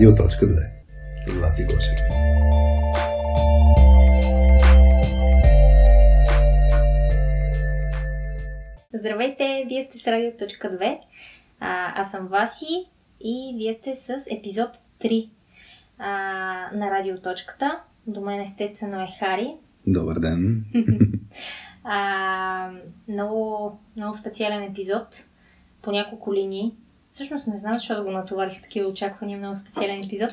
Радио.2 с Васи Гошев. Здравейте, вие сте с Радио.2. А, аз съм Васи и вие сте с епизод 3 а, на Радиоточката. До мен естествено е Хари. Добър ден. а, много, много специален епизод по няколко линии. Всъщност не знам защо да го натоварих с такива очаквания. Много специален епизод.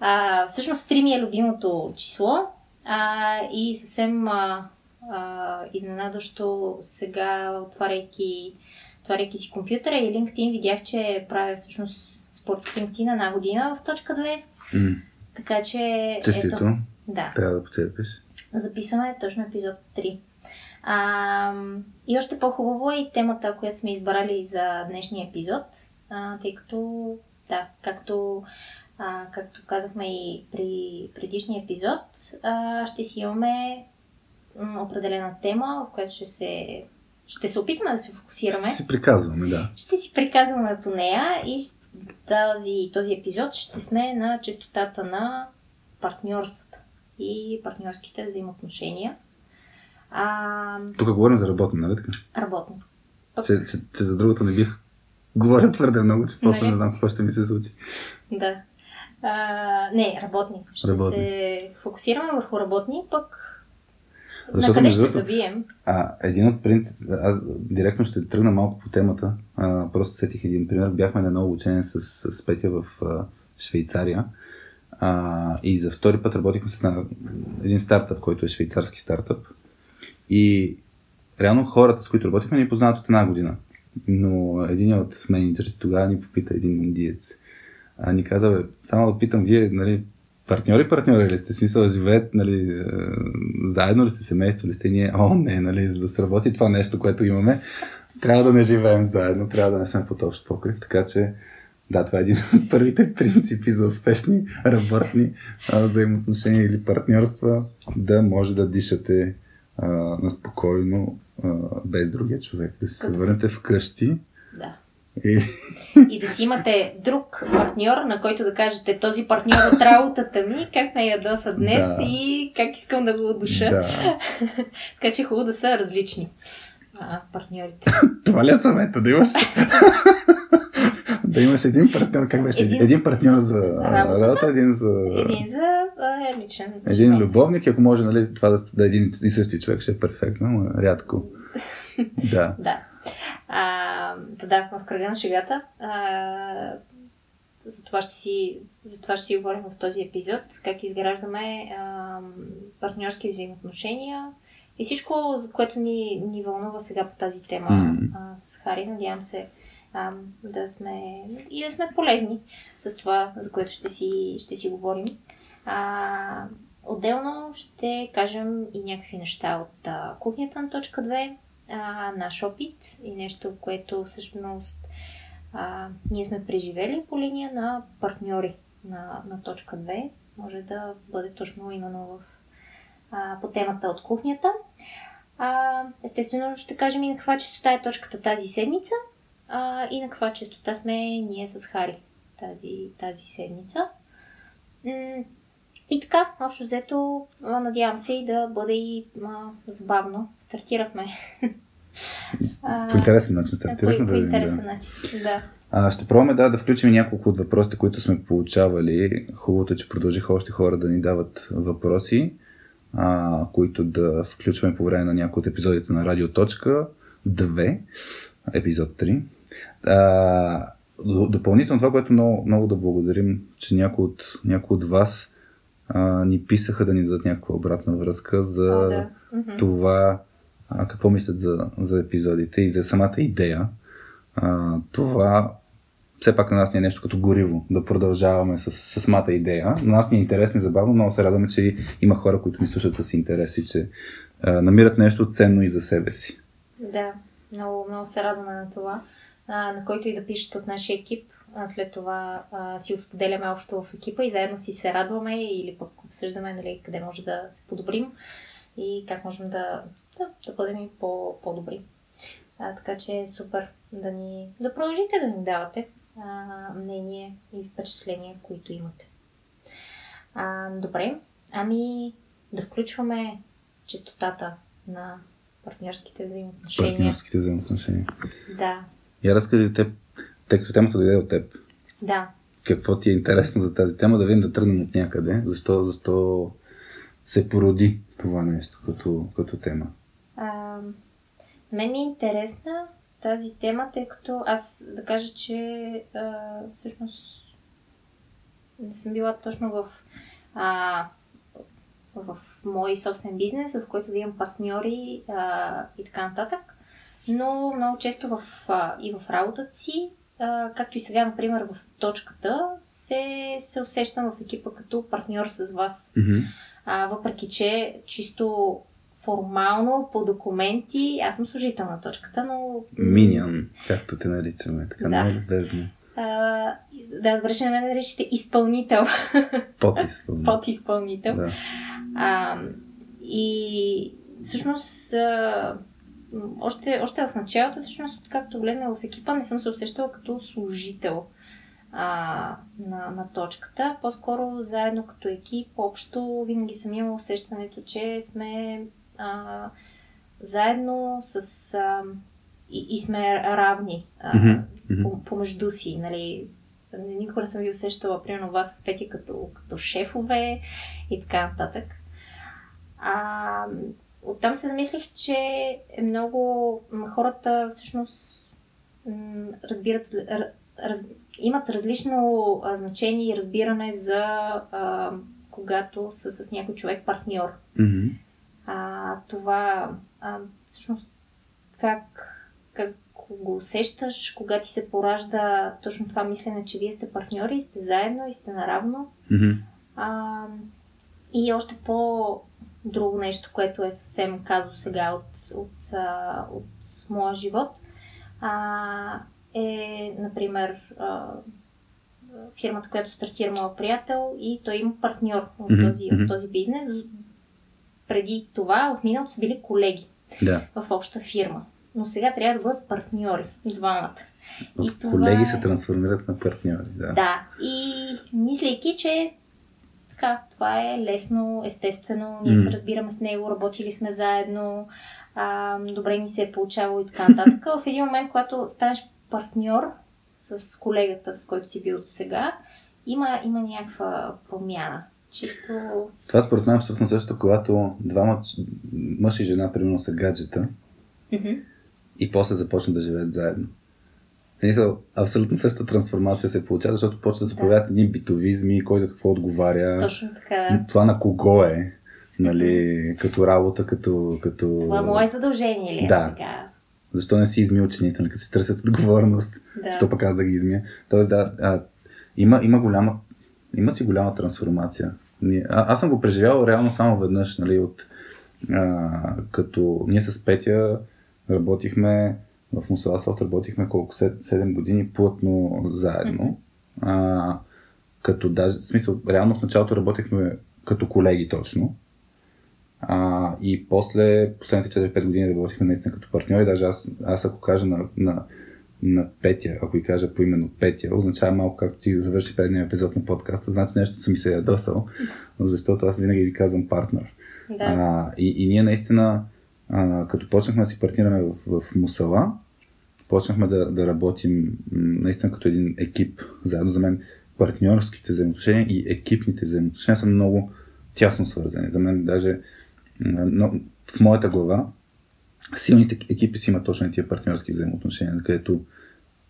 А, всъщност 3 ми е любимото число а, и съвсем а, а, изненадващо сега, отваряйки, отваряйки си компютъра и LinkedIn, видях, че правя всъщност според LinkedIn една година в точка 2. М, Така че... Честито. Ето, да. Трябва да поцепиш. Записваме точно епизод 3. А, и още по-хубаво е и темата, която сме избрали за днешния епизод, а, тъй като, да, както, а, както казахме и при предишния епизод, а, ще си имаме определена тема, в която ще се, ще се опитаме да се фокусираме. Ще си приказваме, да. Ще си приказваме по нея и този, този епизод ще сме на частотата на партньорствата и партньорските взаимоотношения. А, Тук говорим за работно, нали така? работно. Че, че, че за другото не бих говоря твърде много, че после Нали? не знам какво ще ми се случи. Да. А, не, работни. Ще Работни. се фокусираме върху работни, пък Защото, на къде между ще завием. А, един от принципите, аз директно ще тръгна малко по темата, а, просто сетих един пример. Бяхме на едно обучение с, с Петя в а, Швейцария а, и за втори път работихме с една, един стартъп, който е швейцарски стартъп. И реално хората, с които работихме, ни познават от една година. Но един от менеджерите тогава ни попита, един индиец, а, ни каза, бе, само да питам, вие, нали, партньори, партньори ли сте? Смисъл, живеят, нали, е, заедно ли сте, семейство ли сте? Ние, о, не, нали, за да сработи това нещо, което имаме, трябва да не живеем заедно, трябва да не сме под общ покрив, така че да, това е един от първите принципи за успешни работни взаимоотношения или партньорства, да може да дишате а, на спокойно, а, без другия човек, да се Като си- върнете вкъщи Да. и И да си имате друг партньор, на който да кажете този партньор от работата ми, как ме ядоса днес Да. и как искам да го душа. да. Така че хубаво да са различни а, партньорите. Това ли е съвета? Да имаш? да имаш един партньор, как беше? Един, Един- партньор за работа, един за... Един за а, личен. Един живот. любовник, ако може, нали, това да, да е един и същи човек, ще е перфектно, но рядко. Да. Да. А, да, в кръга на шегата. А, за това ще си, за това ще си говорим в този епизод, как изграждаме а, партньорски взаимоотношения и всичко, което ни, ни вълнува сега по тази тема М. а, с Хари. Надявам се а, да сме и да сме полезни с това, за което ще си, ще си говорим. А, отделно ще кажем и някакви неща от а, кухнята на точка 2, а, наш опит и нещо, което всъщност а, ние сме преживели по линия на партньори на, на точка 2. Може да бъде точно именно в, а, по темата от кухнята. А, естествено ще кажем и на каква частота е точката тази седмица а, и на каква частота сме ние с Хари тази, тази седмица. И така, общо взето, надявам се и да бъде и а, забавно. Стартирахме. По интересен начин стартирахме. по да, интересен да. начин. Да. А, ще пробваме да, да включим няколко от въпросите, които сме получавали. Хубавото е, че продължиха още хора да ни дават въпроси, а, които да включваме по време на някои от епизодите на Радио Точка 2, епизод 3. А, до- допълнително това, което много, много да благодарим, че някои от, някои от вас а, ни писаха да ни дадат някаква обратна връзка за О, да. Това а, какво мислят за, за епизодите и за самата идея. А, това все пак на нас не е нещо като гориво да продължаваме с, с самата идея. На нас ни е интересно и забавно, много се радваме, че има хора, които ни слушат с интерес и че а, намират нещо ценно и за себе си. Да, много, много се радваме на това. А, на който и да пишете от нашия екип. А след това а, си го споделяме общо в екипа и заедно си се радваме или пък обсъждаме нали, къде може да се подобрим и как можем да, да, да бъдем и по, по-добри. А, така че е супер да, ни, да продължите да ни давате а, мнение и впечатления, които имате. А, добре, ами да включваме частотата на партньорските взаимоотношения. Партньорските взаимоотношения. Да. Я разкажи теб, тъй като темата дойде от теб. Да. Какво ти е интересно за тази тема, да видим да тръгнем от някъде. Защо, защо се породи това нещо като, като тема? А, мен е интересна тази тема, тъй като аз да кажа, че а, всъщност не съм била точно в, а, в мой собствен бизнес, в който да имам партньори а, и така нататък. Но много често в, а, и в работата си, а, както и сега, например, в точката, се, се усещам в екипа като партньор с вас. Mm-hmm. А, въпреки, че чисто формално, по документи, аз съм служител на точката, но... Миньон, както те наричаме, така Да. много любезно. А, да, добре, ще не ме наричате изпълнител, Подизпълнител. подизпълнител. Да. А, и всъщност, м, още, още в началото, всъщност, както влезна в екипа, не съм се усещала като служител а, на, на точката. По-скоро заедно като екип, общо, винаги съм имала усещането, че сме а, заедно с. А, и, и сме равни а, по- помежду си. Нали? Никога не съм ви усещала, примерно, вас с Пети като, като шефове и така нататък. А, оттам се замислих, че е много хората всъщност разбират, раз, имат различно значение и разбиране за а, когато са с някой човек партньор. Мгм. А, това а, всъщност как, как го усещаш, кога ти се поражда точно това мислене, че вие сте партньори и сте заедно и сте наравно. Мгм. А, и още по друго нещо, което е съвсем казо сега от, от, а, от моя живот, а, е, например, а, фирмата, която стартира моя приятел и той има партньор в този, мгм. в този бизнес. Преди това в миналото са били колеги Да. в обща фирма. Но сега трябва да бъдат партньори, двамата. И От това колеги е- се трансформират на партньори. Да. Да, и мислейки, че така, това е лесно, естествено, ние се разбираме с него, работили сме заедно, а, добре ни се е получавало и така нататък. В един момент, когато станеш партньор с колегата, с който си бил до сега, има, има някаква промяна. Чисто... Това според мен е абсолютно също, когато двама мъж и жена, примерно, са гаджета и после започнат да живеят заедно. В Смисъл, абсолютно същата трансформация се получава, защото почват да се Да. появяват едни битовизми, кой за какво отговаря, Точно така, това на кого е, нали, като работа, като... като... Това мое задължение ли е Да. сега? Защо не си изми учените, нали, като се търсят отговорност? Да. Що пък аз да ги измия? Тоест, да, а, има, има голяма, има си голяма трансформация. А, аз съм го преживял реално само веднъж, нали, от, а, като ние с Петя работихме в Мусаласов, работихме колко, 7 години плътно заедно. А, като даже, в смисъл, реално в началото работихме като колеги точно. А, и после последните 4-5 години работихме наистина като партньори. Даже аз, аз ако кажа на, на, на Петя, ако и кажа по именно Петя, означава малко както ти завърши предния епизод на подкаста, значи нещо съм ми се ядосал, защото аз винаги ви казвам партнер. Да. А, и, и ние наистина, а, като почнахме да си партнираме в, в Мусала, почнахме да, да работим наистина като един екип. Заедно за мен партньорските взаимоотношения и екипните взаимоотношения са много тясно свързани. За мен даже но, в моята глава силните екипи си имат точно тия партньорски взаимоотношения, където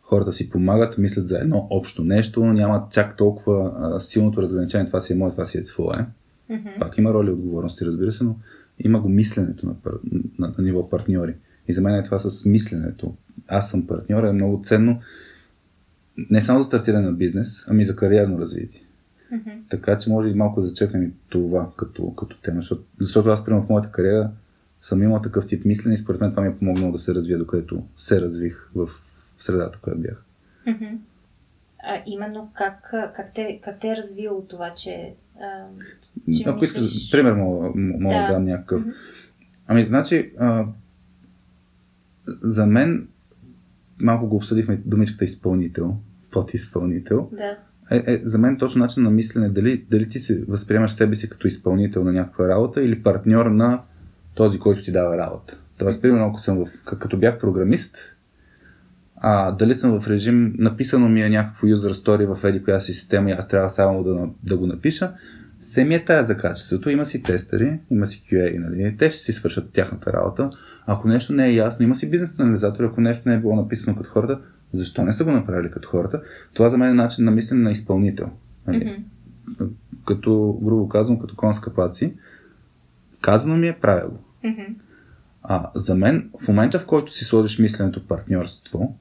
хората си помагат, мислят за едно общо нещо, нямат чак толкова а, силното разграничение, това си е мое, това си е твое. Мгм. Пак има роли и отговорности, разбира се, но има го мисленето на, пар... на, на ниво партньори. И за мен е това с мисленето. Аз съм партньор, е много ценно не само за стартиране на бизнес, ами за кариерно развитие. Мгм. Така че може и малко да зачекнем и това като, като тема, защото, защото аз, примерно, в моята кариера съм имал такъв тип мислене и според мен това ми е помогнало да се развия, докъдето се развих в средата, която бях. Мгм. А, именно как, как, те, как те е развило това, че... А, че Ако искаш, мислиш- пример мога, мога да. Да. да дам някакъв. Мгм. Ами, значи, а, за мен малко го обсъдихме думичката изпълнител подизпълнител. Да. Е, е, за мен точно начин на мислене дали, дали ти се възприемаш себе си като изпълнител на някаква работа или партньор на този, който ти дава работа. Тоест, примерно, ако съм в, като бях програмист, а, дали съм в режим, написано ми е някакво user story в еди коя си система и аз трябва само да, да го напиша, се ми е тая за качеството. Има си тестери, има си QA, нали? те ще си свършат тяхната работа. Ако нещо не е ясно, има си бизнес анализатор, ако нещо не е било написано като хората, защо не са го направили като хората? Това за мен е начин на мислене на изпълнител. Нали? Мгм. Като, грубо казвам, като конска паци. Казано ми е правило. Мгм. А за мен, в момента в който си сложиш мисленето партньорство,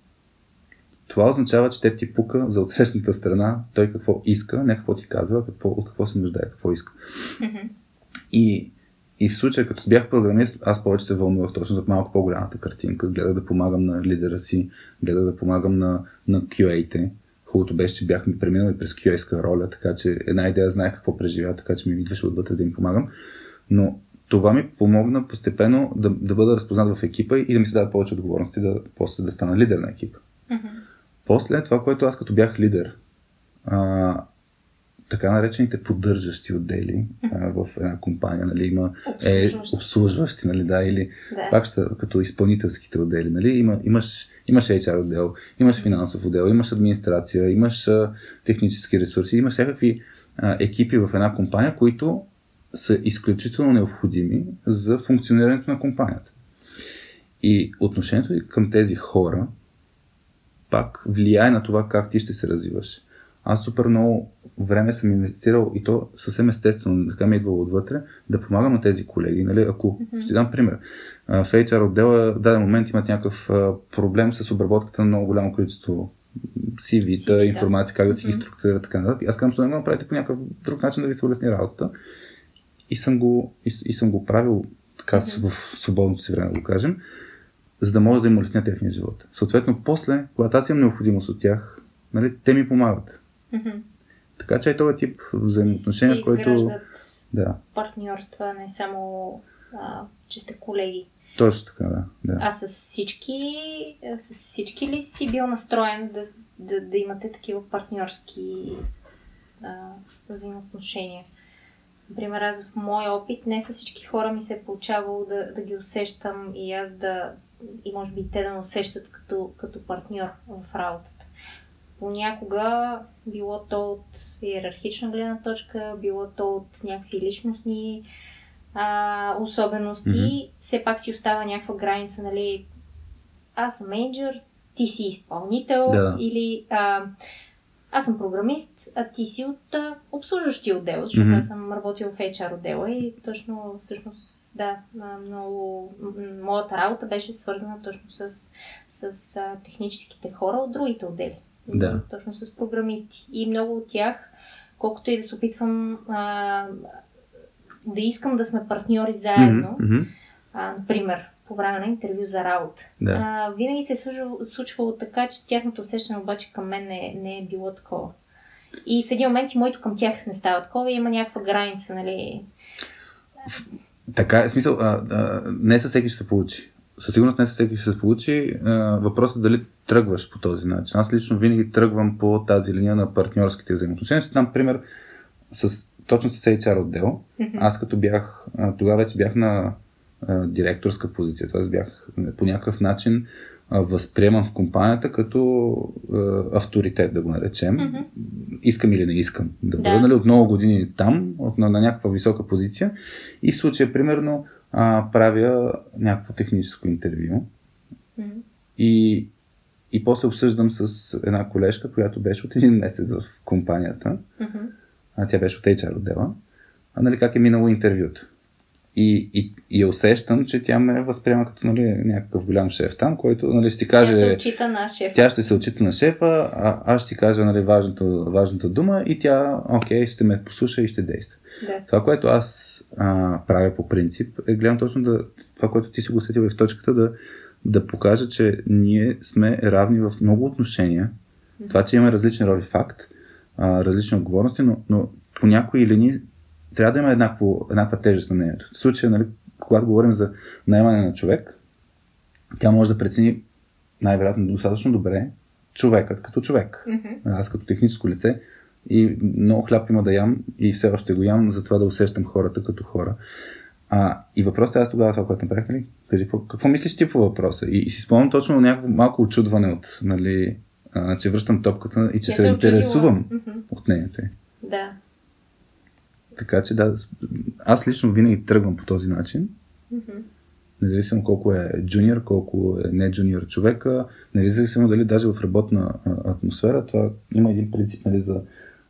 това означава, че те ти пука за отсрещната страна той какво иска, не какво ти казва, какво, от какво се нуждае, какво иска. И, и в случая, като бях програмист, аз повече се вълнувах точно за малко по-голямата картинка. Гледах да помагам на лидера си, гледах да помагам на, на QA-те. Хубавото беше, че бяхме преминали през QA-ска роля, така че една идея знаех какво преживя, така че ми идваше отвътре да им помагам. Но това ми помогна постепенно да, да бъда разпознат в екипа и да ми се дадат повече отговорности, да после да стана лидер на екипа. Мгм. После това, което аз като бях лидер, а, така наречените поддържащи отдели а, в една компания, нали, има е, Обслужващи. нали, да, или Да. пак са като изпълнителските отдели, нали, има, имаш, имаш HR отдел, имаш финансов отдел, имаш администрация, имаш а, технически ресурси, имаш всякакви а, екипи в една компания, които са изключително необходими за функционирането на компанията. И отношението към тези хора пак влияе на това как ти ще се развиваш. Аз супер много време съм инвестирал и то съвсем естествено, така ми е идвало отвътре, да помагам на тези колеги. Нали? Ако ще ти дам пример, в HR отдела в даден момент имат някакъв проблем с обработката на много голямо количество CV-та, CV-та. информация, как да си ги Мгм. структурира така нататък. Аз казвам, че не го направите по някакъв друг начин да ви се улесни работата. И съм го, и, и съм го правил така Мгм. в свободното си време, да го кажем, за да може да им улесня техния живот. Съответно, после, когато аз имам необходимост от тях, нали, те ми помагат. Мгм. Така че е този тип взаимоотношения, който... изграждат Да, партньорства, не само а, че сте колеги. точно така, да. да. А с всички, с всички ли си бил настроен да, да, да имате такива партньорски а, взаимоотношения? Например, аз в моя опит не с всички хора ми се е получавало да, да ги усещам и аз да, и може би те да ме усещат като, като партньор в работата. Понякога било то от иерархична гледна точка, било то от някакви личностни а, особености, Мгм. все пак си остава някаква граница, нали? Аз съм менеджер, ти си изпълнител Да. или а, аз съм програмист, а ти си от а, обслужващия отдел, защото Мгм. аз съм работил в HR отдела и точно всъщност, да, много, моята работа беше свързана точно с, с а, техническите хора от другите отдели. Да. Точно с програмисти. И много от тях, колкото и да се опитвам а, да искам да сме партньори заедно, мгм. а, например, по време на интервю за работа. Да. А, винаги се е случвало, случвало така, че тяхното усещане обаче към мен не, не е било такова. И в един момент и моето към тях не става такова има някаква граница, нали? Така е, в смисъл, а, а, не със всеки ще се получи. Със сигурност не със всеки ще се получи. А, въпросът е дали тръгваш по този начин. Аз лично винаги тръгвам по тази линия на партньорските взаимоотношения. Ще дам пример с, точно с HR отдел. Аз като бях, тогава вече бях на а, директорска позиция, т.е. бях по някакъв начин а, възприеман в компанията като а, авторитет, да го наречем. Мгм. Искам или не искам да бъда, Да. нали, от много години там, от, на, на някаква висока позиция. И в случая, примерно, а, правя някакво техническо интервю Мгм. и, и после обсъждам с една колежка, която беше от един месец в компанията Мгм. а тя беше от HR отдела, а нали как е минало интервюто. И, и, и усещам, че тя ме възприема като нали, някакъв голям шеф там, който нали, ще си Тя се каже, отчита на шефа. тя ще се отчита на шефа, а аз ще си кажа нали, важната, важната дума и тя, окей, ще ме послуша и ще действа. Да. Това, което аз а, правя по принцип, е гледам точно да, това, което ти си го усетил и в точката, да, да покажа, че ние сме равни в много отношения. Това, че имаме различни роли, факт, а, различни отговорности, но, но по някои линии трябва да има еднакво, еднаква тежест на нея. В случая, нали, когато говорим за наемане на човек, тя може да прецени най-вероятно достатъчно добре човекът като човек. Мгм. Аз като техническо лице и много хляб има да ям и все още го ям, затова да усещам хората като хора. А, и въпросът е аз тогава това, което направих, нали? Кажи, какво, какво мислиш ти по въпроса? И, и си спомням точно някакво малко очудване от, нали, а, че връщам топката и че Я се очудила. интересувам Мгм. от мнението й. Да. Така че да, аз лично винаги тръгвам по този начин, Мгм. независимо колко е джуниор, колко е не джуниор човека, независимо дали даже в работна атмосфера, това има един принцип нали, за,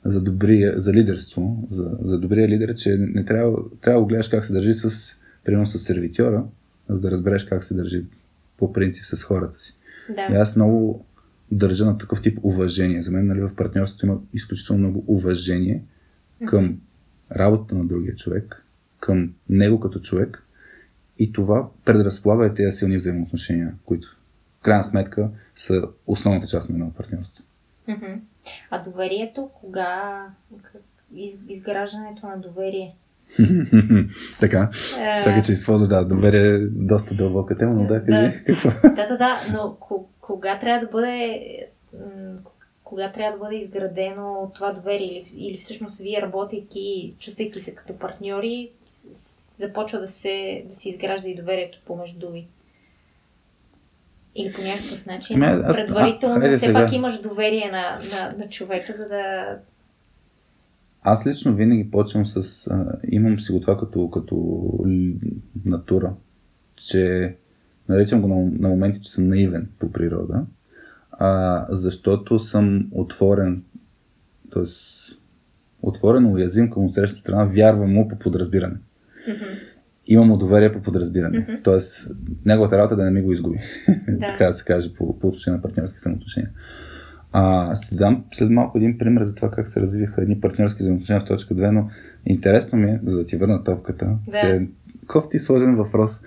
за, добрия, за лидерство, за, за добрия лидер, че не трябва, трябва да гледаш как се държи с, примерно с сервитьора, за да разбереш как се държи по принцип с хората си. И Да. аз много държа на такъв тип уважение. За мен нали, в партньорството има изключително много уважение към работата на другия човек, към него като човек и това предразполага и тези силни взаимоотношения, които в крайна сметка са основната част на едно партньорство. А доверието, кога из, изграждането на доверие? така, Е, чакай, че използваш, да, доверие е доста дълбока тема, но да, кажи какво. Да, да, да, но ко- кога трябва да бъде кога трябва да бъде изградено това доверие или, или всъщност вие работейки, чувствайки се като партньори, започва да се, да се изгражда и доверието помежду ви? Или по някакъв начин, Ами, аз- предварително, а, все сега. пак имаш доверие на, на, на човека, за да... Аз лично винаги почвам с... А, имам си го това като, като натура, че наричам го на, на моменти, че съм наивен по природа, а, защото съм отворен, т.е. отворен, уязвим към отсрещната страна, вярвам му по подразбиране. Мгм. Имам му доверие по подразбиране. Мгм. Тоест, неговата работа е да не ми го изгуби. Да. така да се каже, по, по отношение на партньорски взаимоотношения. А, ще дам след малко един пример за това как се развиваха едни партньорски взаимоотношения в точка 2, но интересно ми е, за да ти върна топката, Да. че кофти сложен въпрос.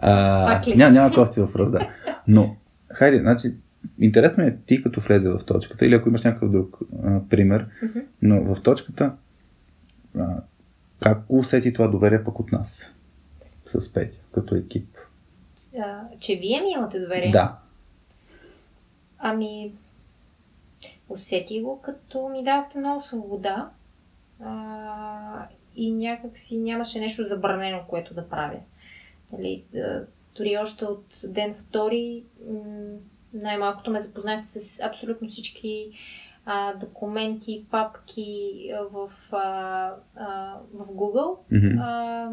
А, няма, няма кофти въпрос, да. Но, хайде, значи, интересно е ти като влезе в точката, или ако имаш някакъв друг а, пример, Мгм. но в точката, а, как усети това доверие пък от нас? С Петя, като екип. А, че вие ми имате доверие? Да. Ами, усети го, като ми давахте много свобода а, и някак си нямаше нещо забранено, което да правя. Нали, дори още от ден втори м, най-малкото ме запознахте с абсолютно всички а, документи, папки в, а, а, в Google Мгм. а,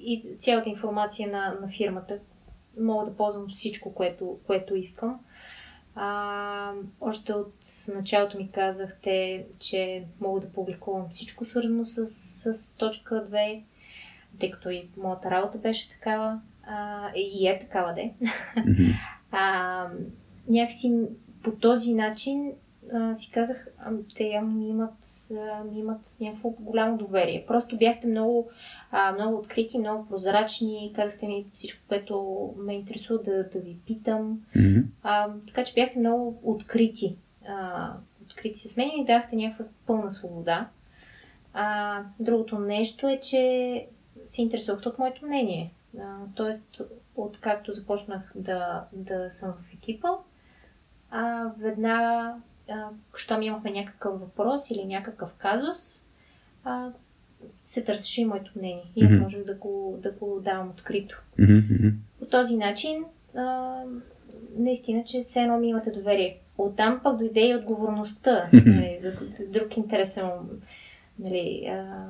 и цялата информация на, на фирмата. Мога да ползвам всичко, което, което искам. А, още от началото ми казахте, че мога да публикувам всичко свързано с, с точка 2, тъй като и моята работа беше такава. А, и е такава, де. Мгм. А, някакси по този начин а, си казах, а, те явно ми имат, а, ми имат някакво голямо доверие. Просто бяхте много, а, много открити, много прозрачни, казахте ми всичко, което ме интересува да, да ви питам. Мгм. А, така че бяхте много открити. А, открити с мен и ми дахте някаква пълна свобода. А, другото нещо е, че се интересувахте от моето мнение. А, тоест, откакто започнах да, да съм в екипа, а, веднага, а, щом имахме някакъв въпрос или някакъв казус, а, се търсеше и моето мнение. И аз Мгм. можех да го, да го давам открито. Мгм. по този начин, а, наистина, че все едно ми имате доверие. Оттам пък дойде и отговорността. нали, друг интересен нали, а,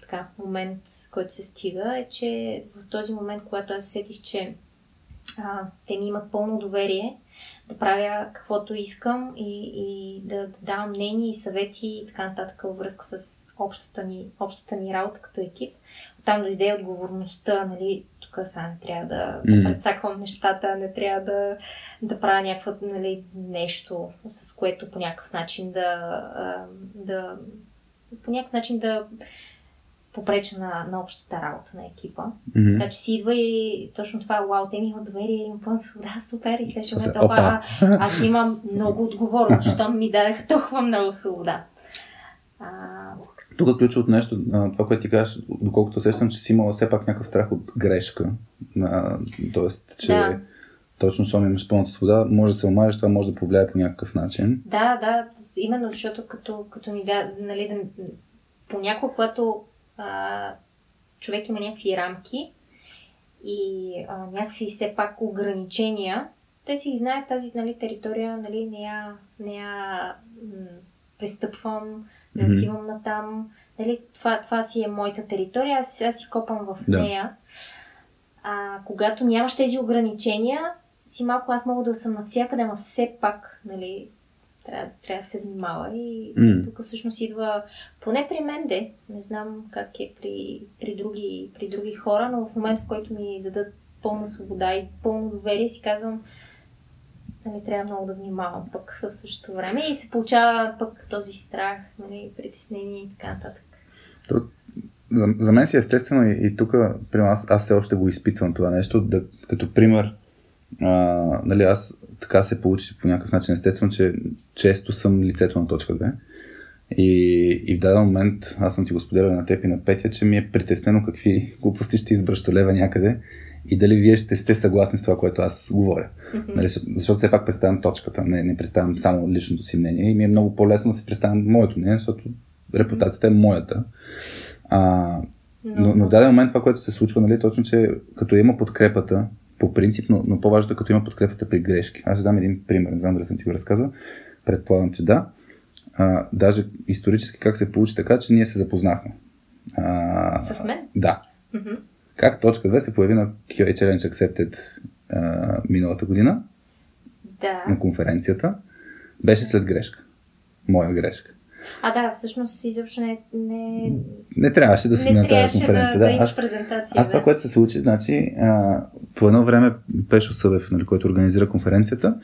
така, момент, който се стига, е, че в този момент, когато аз усетих, че а, те ми имат пълно доверие да правя каквото искам и, и да, да давам мнения и съвети и така нататък във връзка с общата ни, общата ни работа като екип. Там дойде отговорността, нали, тук сега не трябва да, да предсаквам нещата, не трябва да, да правя някакво нали, нещо, с което по някакъв начин да, да по някакъв начин да попреча на, на общата работа на екипа. Мгм. Така че си идва и точно това, вау, те ми имат доверие, имам пълна свобода, супер, и след това това, опа. а, аз имам много отговорност, защото ми дадаха толкова много свобода. А, Тук ключовото нещо, това, което ти кажеш, доколкото усещам, че си имала все пак някакъв страх от грешка. А, тоест, че Да. точно, защото имаш пълната свобода, може да се омажеш, това може да повлияе по някакъв начин. Да, да, именно защото като, като ни да, нали, да, понякога, когато а, човек има някакви рамки и а, някакви все пак ограничения, те си знаят тази нали, територия, нали, не я, не я м- пристъпвам, не отивам на там. Нали, това, това си е моята територия, аз, аз си копам в Да. нея. А когато нямаш тези ограничения, си малко аз мога да съм навсякъде, но все пак, нали, трябва, трябва да се внимава и М. тук всъщност идва, поне при мен де, не знам как е при, при, други, при други хора, но в момента, в който ми дадат пълна свобода и пълно доверие, си казвам, нали, трябва много да внимавам пък в същото време и се получава пък този страх, нали, притеснение и така нататък. За, за мен си естествено и, и тук, аз, аз все още го изпитвам това нещо, да, като пример, а, нали, аз така се получи по някакъв начин естествено, че често съм лицето на точка 2. И, и в даден момент, аз съм ти го споделял на теб и на Петя, че ми е притеснено какви глупости ще избръщолева някъде и дали вие ще сте съгласни с това, което аз говоря. Нали, защото все пак представям точката, не, не представям само личното си мнение и ми е много по-лесно да си представям моето мнение, защото репутацията е моята. А, но, но в даден момент това, което се случва, нали, точно, че като има подкрепата, по принцип, но, но по-важното е като има подкрепата при грешки. Аз ще дам един пример, не знам дали съм ти го разказал. Предполагам, че да. А, даже исторически как се получи така, че ние се запознахме. А, С мен? Да. Мгм. Как точка 2 се появи на QA Challenge Accepted а, миналата година Да. на конференцията, беше след грешка. Моя грешка. А, да, всъщност изобщо не, не, Не трябваше да си не на тази да, конференция. да, Да, аз, презентация. аз това, да. което се случи, значи, а, по едно време Пешо Събев, нали, който организира конференцията,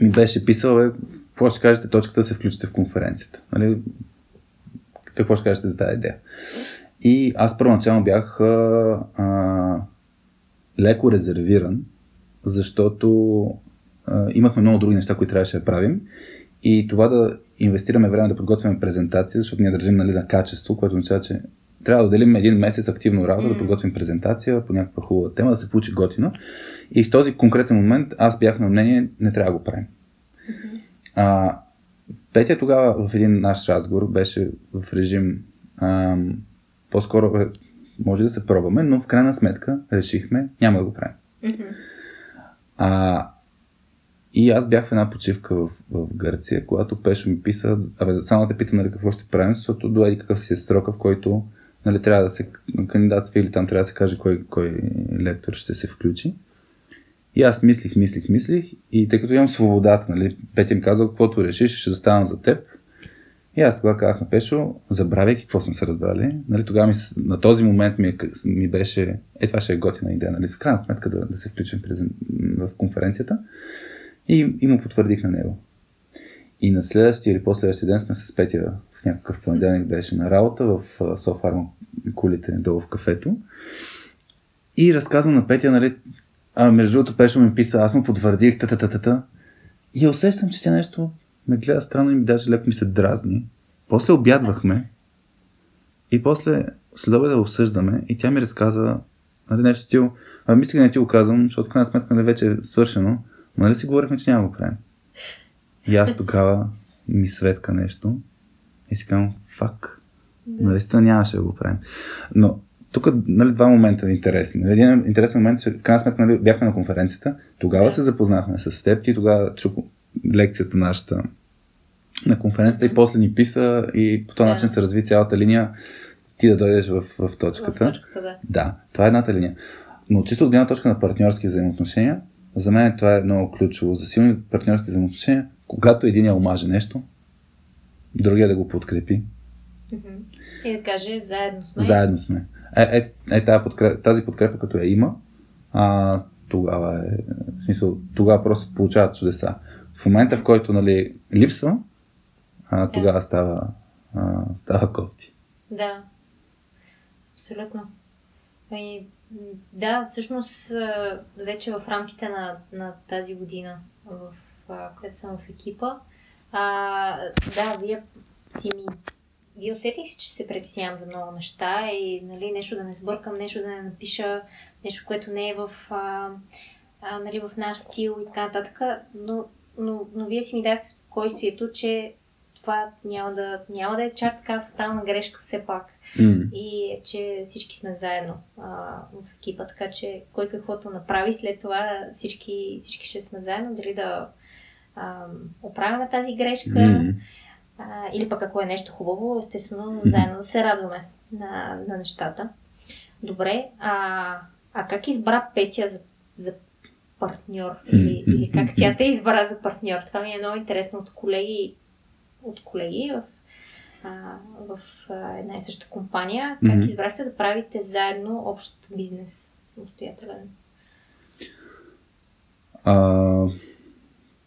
ми беше писал, е, какво ще кажете точката да се включите в конференцията. Нали, какво ще кажете за тази идея? И аз първоначално бях а, а, леко резервиран, защото а, имахме много други неща, които трябваше да правим. И това да инвестираме време да подготвяме презентация, защото ние държим нали, на качество, което означава, че трябва да отделим един месец активно работа, Мгм. да подготвим презентация по някаква хубава тема, да се получи готино. И в този конкретен момент аз бях на мнение, не трябва да го правим. А, Петя тогава в един наш разговор беше в режим ам, по-скоро бе, може да се пробваме, но в крайна сметка решихме няма да го правим. Мгм. А, и аз бях в една почивка в, в Гърция, когато Пешо ми писа, абе, само те питам нали, какво ще правим, защото до еди какъв си е срока, в който нали, трябва да се кандидатства или там трябва да се каже кой, кой лектор ще се включи. И аз мислих, мислих, мислих и тъй като имам свободата, нали, Петя ми казал, каквото решиш, ще заставам за теб. И аз тогава казах на Пешо, забравяйки какво сме се разбрали. Нали, тогава ми, на този момент ми, е ми беше, е това ще е готина идея, нали, в крайна сметка да, да се включим в конференцията. И, и му потвърдих на него. И на следващия или последващия ден сме с Петя в някакъв понеделник беше на работа в Софарма кулите долу в кафето. И разказвам на Петя, нали, а между другото Пешо ми писа, аз му потвърдих, та та та та та И усещам, че тя нещо ме гледа странно и ми даже леко ми се дразни. После обядвахме и после след обеда обсъждаме и тя ми разказа нали, нещо стил, а мисля да не ти го казвам, защото в крайна сметка нали, вече е свършено, но нали си говорихме, че няма да го правим. И аз тогава ми светка нещо и си казвам, фак, наистина нямаше да го правим. Но тук нали, два момента интересни. Нали, един интересен момент, че в крайна сметка нали, бяхме на конференцията, тогава Да. се запознахме с теб, ти тогава чух лекцията нашата на конференцията и после ни писа и по този Да. начин се разви цялата линия ти да дойдеш в, в точката. В точката, да. Да, това е едната линия. Но чисто от гледна точка на партньорски взаимоотношения, за мен това е много ключово. За силни партньорски взаимоотношения, когато един я омаже нещо, другия да го подкрепи. И да каже, заедно сме. Заедно сме. Е, е, е тази, подкрепа, тази подкрепа, като я има, а, тогава е, в смисъл, тогава просто получават чудеса. В момента, в който нали, липсва, а, тогава става, а, става кофти. Да. Абсолютно. М, да, всъщност вече в рамките на, на тази година, в която съм в екипа, а, да, вие си ми вие усетих, че се притеснявам за много неща и нали, нещо да не сбъркам, нещо да не напиша, нещо, което не е в, а, а, нали, в наш стил и така нататък, но, но, но вие си ми дадете спокойствието, че това няма да, няма да е чак така фатална грешка все пак. Mm. И че всички сме заедно а, в екипа, така че кой каквото направи, след това всички, всички ще сме заедно, дали да а, оправяме тази грешка Mm. а, или пък ако е нещо хубаво, естествено заедно да се радваме на, на нещата. Добре, а, а как избра Петя за, за партньор? Или, или как тя те избра за партньор? Това ми е много интересно от колеги, от колеги в, а, в а, една и съща компания. Как Мгм. избрахте да правите заедно общ бизнес самостоятелен? А,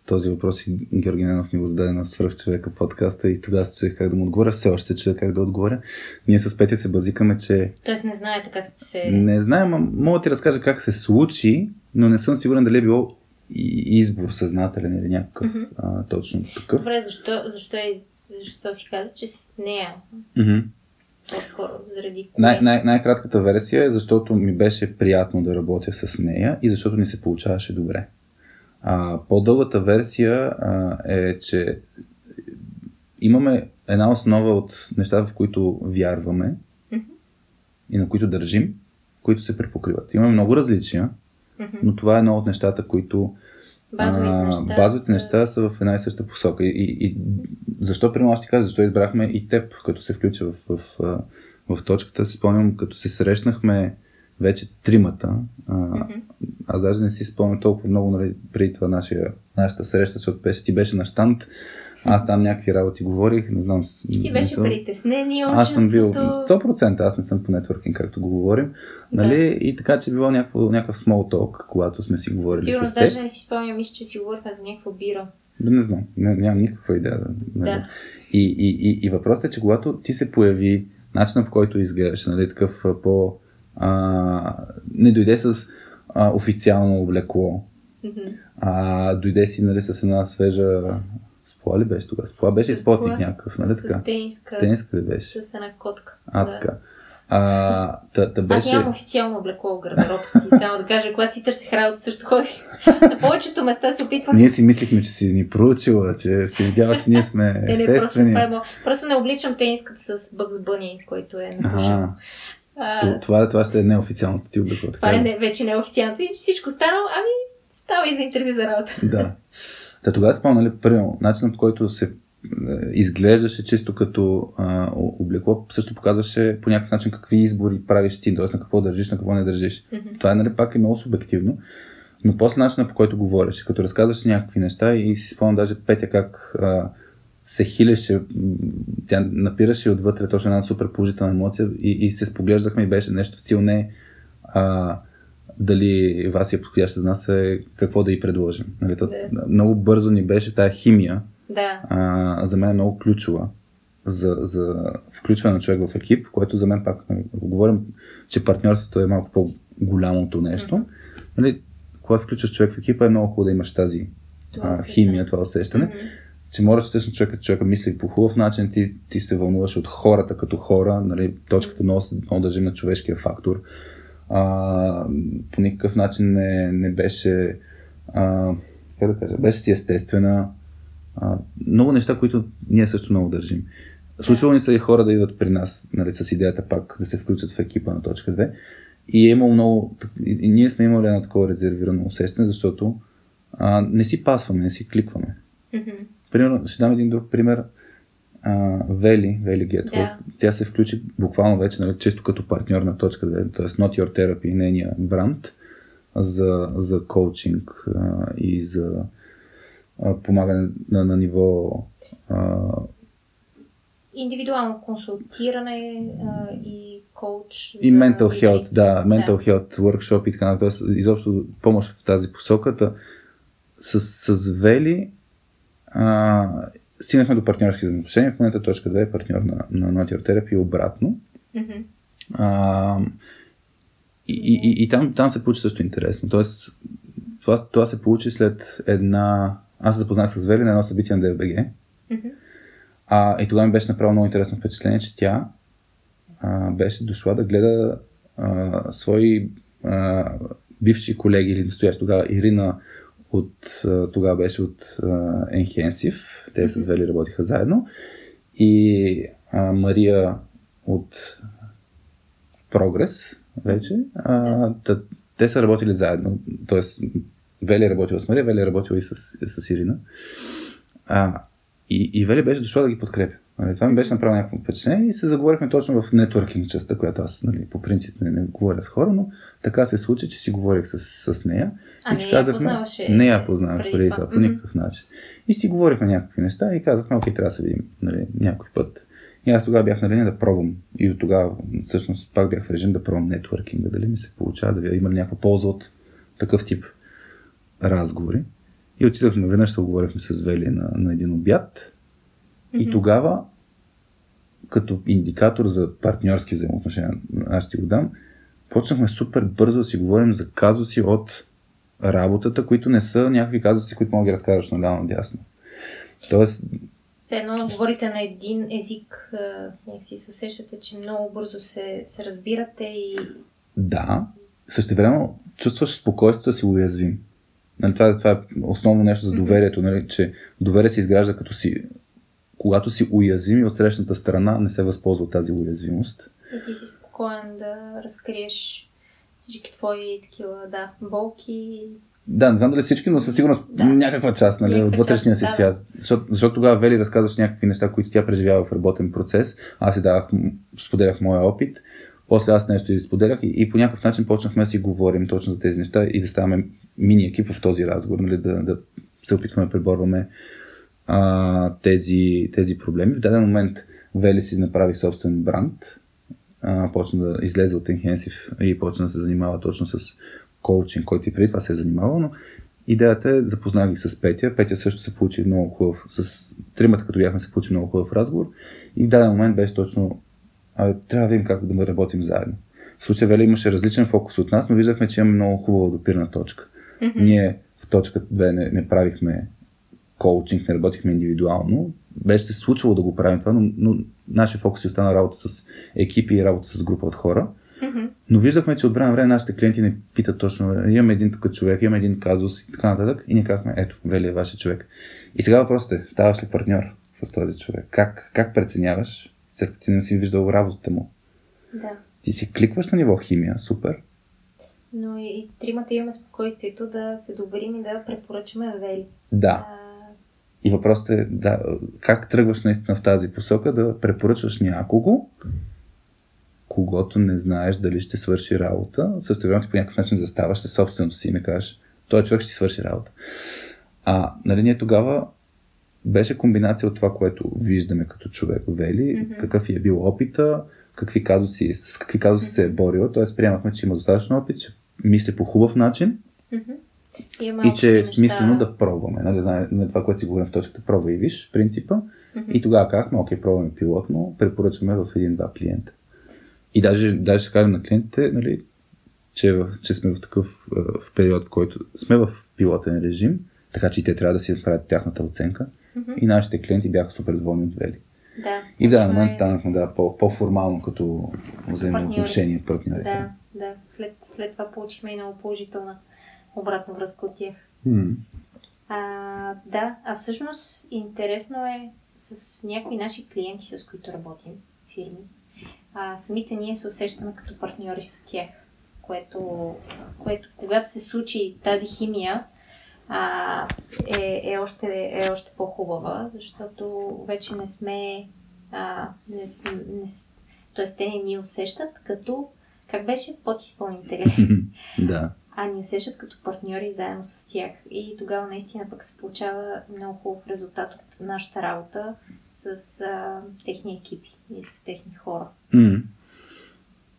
този въпрос и Георги Ненов ми го зададе на свръхчовека подкаста и тогава се чуех как да му отговоря. Все още се чуя как да отговоря. Ние с Петя се базикаме, че Тоест не знаете как сте се... не знаем, а мога да ти разкажа как се случи, но не съм сигурен дали е било избор съзнателен или някакъв Мгм. а, точно такъв. Добре, защо, защо, е, защо си каза, че с нея по-скоро? Заради кое? Най- най- най-кратката версия е защото ми беше приятно да работя с нея и защото ни се получаваше добре. А, по-дългата версия а, е, че имаме една основа от неща, в които вярваме Мгм. и на които държим, които се препокриват. Имаме много различия, Мгм. но това е едно от нещата, които Базовите а, неща. базовите са- неща са в една и съща посока. И, и, защо, примерно, аз ти кажа, защо избрахме и теб, като се включа в, в, в, в точката, си спомням, като се срещнахме вече тримата. А, Мгм. аз даже не си спомням толкова много нали, преди това нашия, нашата среща, защото беше, ти беше на штант. Аз там някакви работи говорих, не знам. Ти беше съм- притеснение от аз съм бил чувството. 100%, аз не съм по нетворкинг, както го говорим. Нали? И така, че било някакво, някакъв small talk, когато сме си говорили Сигурно с теб. даже не си спомням, мисля, че си говорихме за някаква бира. Да, не знам, не, нямам никаква идея. Да, нали. Да. И, и, и, и въпросът е, че когато ти се появи, начинът по който изглеждаш, нали, такъв по... А, не дойде с а, официално облекло, Мгм. а дойде си нали, с една свежа... Спла ли беше тогава? Беше С спотник спла. някакъв, нали така? С тениска. Стенска ли беше? С една котка. А, да. така. А, та, та Аз беше... нямам официално облекло в гардероба си. Само да кажа, когато си търсих работа, също ходих. На повечето места се опитвах. Ние си мислихме, че си ни проучила, че си видяла, че ние сме Не, не, просто, естествени. е просто не обличам тениската с Бъкс Бъни, който е. Ага, А, това, това ще е неофициалното ти облекло. това е не, вече не е официалното. И всичко станало, ами става и за интервю за работа. Да. Та тогава спомня, нали, първо, начинът по който се е, изглеждаше чисто като а, облекло, също показваше по някакъв начин какви избори правиш ти, т.е. на какво държиш, на какво не държиш. Мгм. Това е нали, пак е много субективно, но после начинът по който говориш, като разказваш някакви неща и си спомням даже Петя как а, се хилеше, тя напираше отвътре точно една супер положителна емоция и, и се споглеждахме и беше нещо в стил не а, дали Васи е подходяща за нас е какво да й предложим. Нали, то, Да. Много бързо ни беше тая химия, Да. а, за мен е много ключова за, за включване на човек в екип, което за мен пак, нали, говорим, че партньорството е малко по-голямото нещо, Мгм. нали, когато включваш човек в екипа е много хубаво да имаш тази Това а, усещане. химия, това усещане, Мгм. че можеш всъщност човека, човека мисли по хубав начин, ти, ти се вълнуваш от хората като хора, нали, точката много, много държим на човешкия фактор. А, по никакъв начин не, не беше, а, как да кажа, беше си естествена. А, много неща, които ние също много държим. Случвало ни са и хора да идват при нас, нали, с идеята пак да се включат в екипа на точка 2. И е имало много. И, ние сме имали едно такова резервирано усещане, защото а, не си пасваме, не си кликваме. Примерно, ще дам един друг пример. А, Вели, Вели Гетворк, Да. тя се включи буквално вече, нали, често като партньор на точка 2, т.е. Not Your Therapy, нейния бранд за, за коучинг а, и за а, помагане на, на ниво а, Индивидуално консултиране а, и коуч. и mental health, да, mental Да. health workshop и така нататък, изобщо помощ в тази посоката. С, с Вели а, стигнахме до партньорски взаимоотношения. В момента точка 2 е партньор на, на Not Your Therapy и обратно. Мгм. А, и, и, и, там, там се получи също интересно. Тоест, това, това се получи след една... Аз се запознах с Вели на едно събитие на DFBG. Мгм. А, и тогава ми беше направо много интересно впечатление, че тя а, беше дошла да гледа а, свои а, бивши колеги или настоящи тогава Ирина от, тогава беше от uh, Enhensive, те с Вели работиха заедно и а, Мария от Прогрес вече. А, те са работили заедно, т.е. Вели е работила с Мария, Вели е работила и с, с Ирина. А, и, и Вели беше дошла да ги подкрепя. Нали, това ми беше направило някакво впечатление и се заговорихме точно в нетворкинг частта, която аз нали, по принцип не, не говоря с хора, но така се случи, че си говорих с, с нея. А и не си я казахме, познаваше не я познавах преди това. по никакъв начин. И си говорихме някакви неща и казахме, окей, трябва да се видим нали, някой път. И аз тогава бях на линия да пробвам. И от тогава, всъщност, пак бях в режим да пробвам нетворкинга, дали ми се получава, да има ли някаква полза от такъв тип разговори. И отидохме, веднъж се оговорихме с Вели на, на един обяд. И тогава, като индикатор за партньорски взаимоотношения, аз ще го дам, почнахме супер бързо да си говорим за казуси от работата, които не са някакви казуси, които мога да ги разкажеш наляво надясно. Тоест, Все едно говорите на един език, някакси се усещате, че много бързо се, се разбирате и да, също време чувстваш спокойствието да си уязвим. Нали, това, това е основно нещо за доверието, нали, че доверие се изгражда като си, когато си уязвим и от срещната страна не се възползва тази уязвимост. и ти си спокоен да разкриеш всички твои такива, да, болки. Да, не знам дали всички, но със сигурност Да. някаква част нали, Някаква от вътрешния част, си да, свят. Защото, защото тогава Вели разказваш някакви неща, които тя преживява в работен процес. Аз си давах, споделях моя опит. После аз нещо и споделях и, и по някакъв начин почнахме да си говорим точно за тези неща и да ставаме мини екип в този разговор, нали, да, да се опитваме да преборваме а, тези, тези проблеми. В даден момент Вели си направи собствен бранд, а, почна да излезе от Enhensive и почна да се занимава точно с коучинг, който и преди това се е занимавал, но идеята е, запознах ги с Петя. Петя също се получи много хубав, с тримата като бяхме се получи много хубав разговор и в даден момент беше точно, а, трябва да видим как да работим заедно. В случая Вели имаше различен фокус от нас, но виждахме, че имаме много хубава допирна точка. Ние в точка 2 не, не правихме коучинг, не работихме индивидуално. Беше се случвало да го правим това, но, но нашия фокус си остана работа с екипи и работа с група от хора. Но виждахме, че от време на време нашите клиенти ни питат точно, имаме един тук човек, имаме един казус и така нататък. И ние казахме, ето, Вели е вашия човек. И сега въпросът е, ставаш ли партньор с този човек? Как, как преценяваш, след като ти не си виждал работата му? Да. Ти си кликваш на ниво химия, супер. Но и, и тримата имаме спокойствието да се доверим и да препоръчаме Вели. Да. А, И въпросът е, да, как тръгваш наистина в тази посока да препоръчваш някого, когато не знаеш дали ще свърши работа, също време по някакъв начин заставаш със собственото си и кажеш, той човек ще свърши работа. А, нали, ние тогава беше комбинация от това, което виждаме като човек Вели, Мгм. какъв е бил опита, какви казуси, с какви казуси се е борила, т.е. приемахме, че има достатъчно опит, че мисли по хубав начин мгм. И че е неща. смислено да пробваме. Нали, знае, на това, което си говорим в точката, пробвай и виж, принципа. Мгм. И тогава казахме, окей, пробваме пилотно, препоръчваме в един-два клиента. И даже, даже ще кажем на клиентите, нали, че, в- че сме в такъв а, в период, в който сме в пилотен режим, така че и те трябва да си направят тяхната оценка. Мгм. И нашите клиенти бяха супер доволни от Вели. Да. И в даден момент е- станахме да, по, по-формално като взаимоотношение партньори. Да, да. След, след това получихме и много положителна обратна връзка от тях. М. А, да, а всъщност интересно е с някои наши клиенти, с които работим, фирми, а, самите ние се усещаме като партньори с тях, което, което когато се случи тази химия, а, е, е, още, е още по-хубава, защото вече не сме, а, не сме не, т.е. те не ни усещат като, как беше, подизпълнители да. А ни усещат като партньори заедно с тях. И тогава наистина пък се получава много хубав резултат от нашата работа с а, техни екипи и с техни хора. М.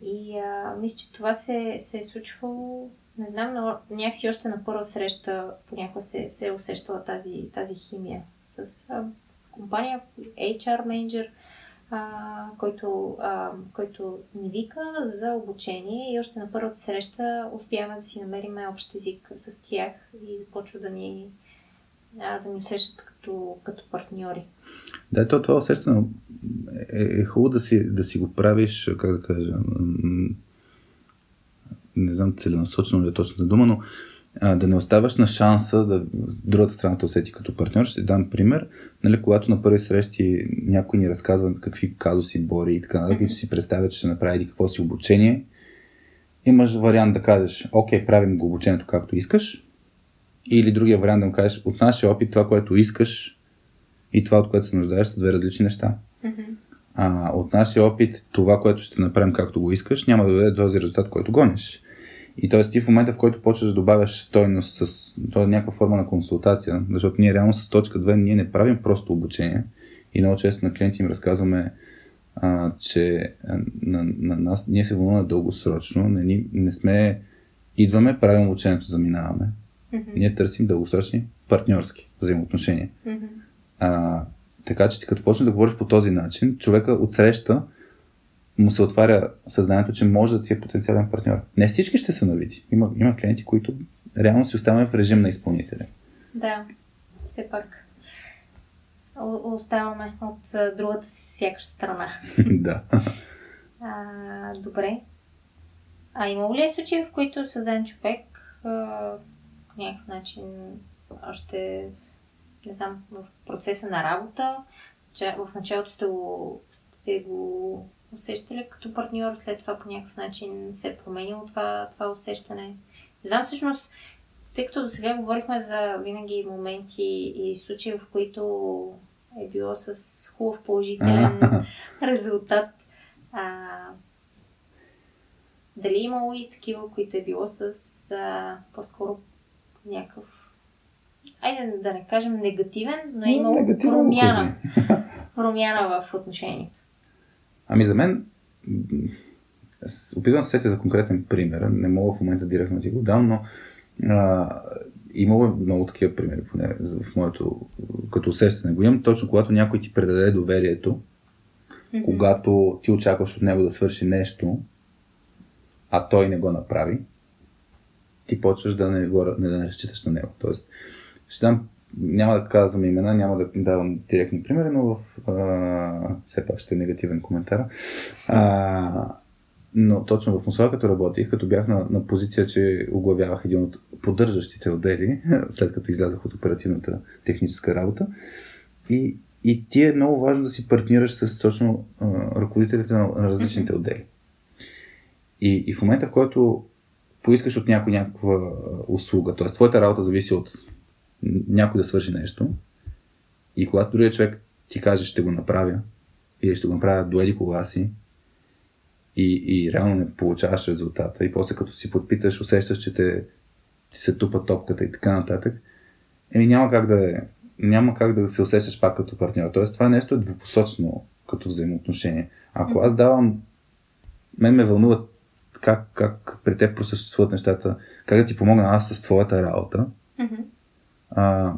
И а, мисля, че това се, се е случвало, не знам, но някакси още на първа среща понякога се, се е усещала тази, тази химия с а, компания, HR менеджер, който, а, който ни вика за обучение и още на първата среща успяваме да си намерим общ език с тях и започва да ни, а, да ни усещат като, като партньори. Да, то, това усещане е, е хубаво да си, да си го правиш, как да кажа, не знам целенасочено ли е точната дума, но а, да не оставаш на шанса да другата страна те усети като партньор. Ще дам пример. Нали, когато на първи срещи някой ни разказва какви казуси бори и така нататък, mm-hmm. и че си представя, че ще направи какво си обучение, имаш вариант да кажеш, окей, правим го обучението както искаш, или другия вариант да му кажеш, от нашия опит това, което искаш и това, от което се нуждаеш, са две различни неща. Mm-hmm. А, от нашия опит, това, което ще направим както го искаш, няма да даде този резултат, който гониш. И т.е. ти в момента, в който почваш да добавяш стойност с то е някаква форма на консултация, защото ние реално с точка 2 ние не правим просто обучение и много често на клиенти им разказваме, а, че на, на нас ние се вълнуваме дългосрочно, не, не сме, идваме, правим обучението, заминаваме. Mm-hmm. Ние търсим дългосрочни партньорски взаимоотношения. Mm-hmm. А, така че ти като почнеш да говориш по този начин, човека отсреща му се отваря съзнанието, че може да ти е потенциален партньор. Не всички ще са навити. Има, има клиенти, които реално си оставаме в режим на изпълнителя. Да, все пак оставаме от другата си сякаш страна. да. А, добре. А има ли е случаи, в които създаден човек а, по някакъв начин още, не знам, в процеса на работа, че в началото сте го, сте го усещали като партньор, след това по някакъв начин се е променило това, това усещане. Не знам всъщност, тъй като до сега говорихме за винаги моменти и случаи, в които е било с хубав положителен резултат. А, дали е имало и такива, които е било с а, по-скоро някакъв айде да не кажем негативен, но е имало промяна, промяна в отношението. Ами за мен, опитвам се сетя за конкретен пример, не мога в момента директно да ти го дам, но а, имало много такива примери, поне в моето, като усещане го имам, точно когато някой ти предаде доверието, mm-hmm. когато ти очакваш от него да свърши нещо, а той не го направи, ти почваш да не, го, не да не разчиташ на него. Тоест, ще дам няма да казвам имена, няма да давам директни примери, но в, а, все пак ще е негативен коментар. А, но точно в Мусала, като работих, като бях на, на позиция, че оглавявах един от поддържащите отдели, след като излязах от оперативната техническа работа. И, и ти е много важно да си партнираш с точно а, ръководителите на, на различните отдели. И, и в момента, в който поискаш от някой някаква услуга, т.е. твоята работа зависи от някой да свърши нещо и когато другия човек ти каже, ще го направя или ще го направя до еди кога си и, и реално не получаваш резултата и после като си подпиташ, усещаш, че те, ти се тупа топката и така нататък, еми няма как да е, няма как да се усещаш пак като партньор. Тоест това нещо е двупосочно като взаимоотношение. Ако аз давам, мен ме вълнува как, как при теб просъществуват нещата, как да ти помогна аз с твоята работа, mm-hmm. А,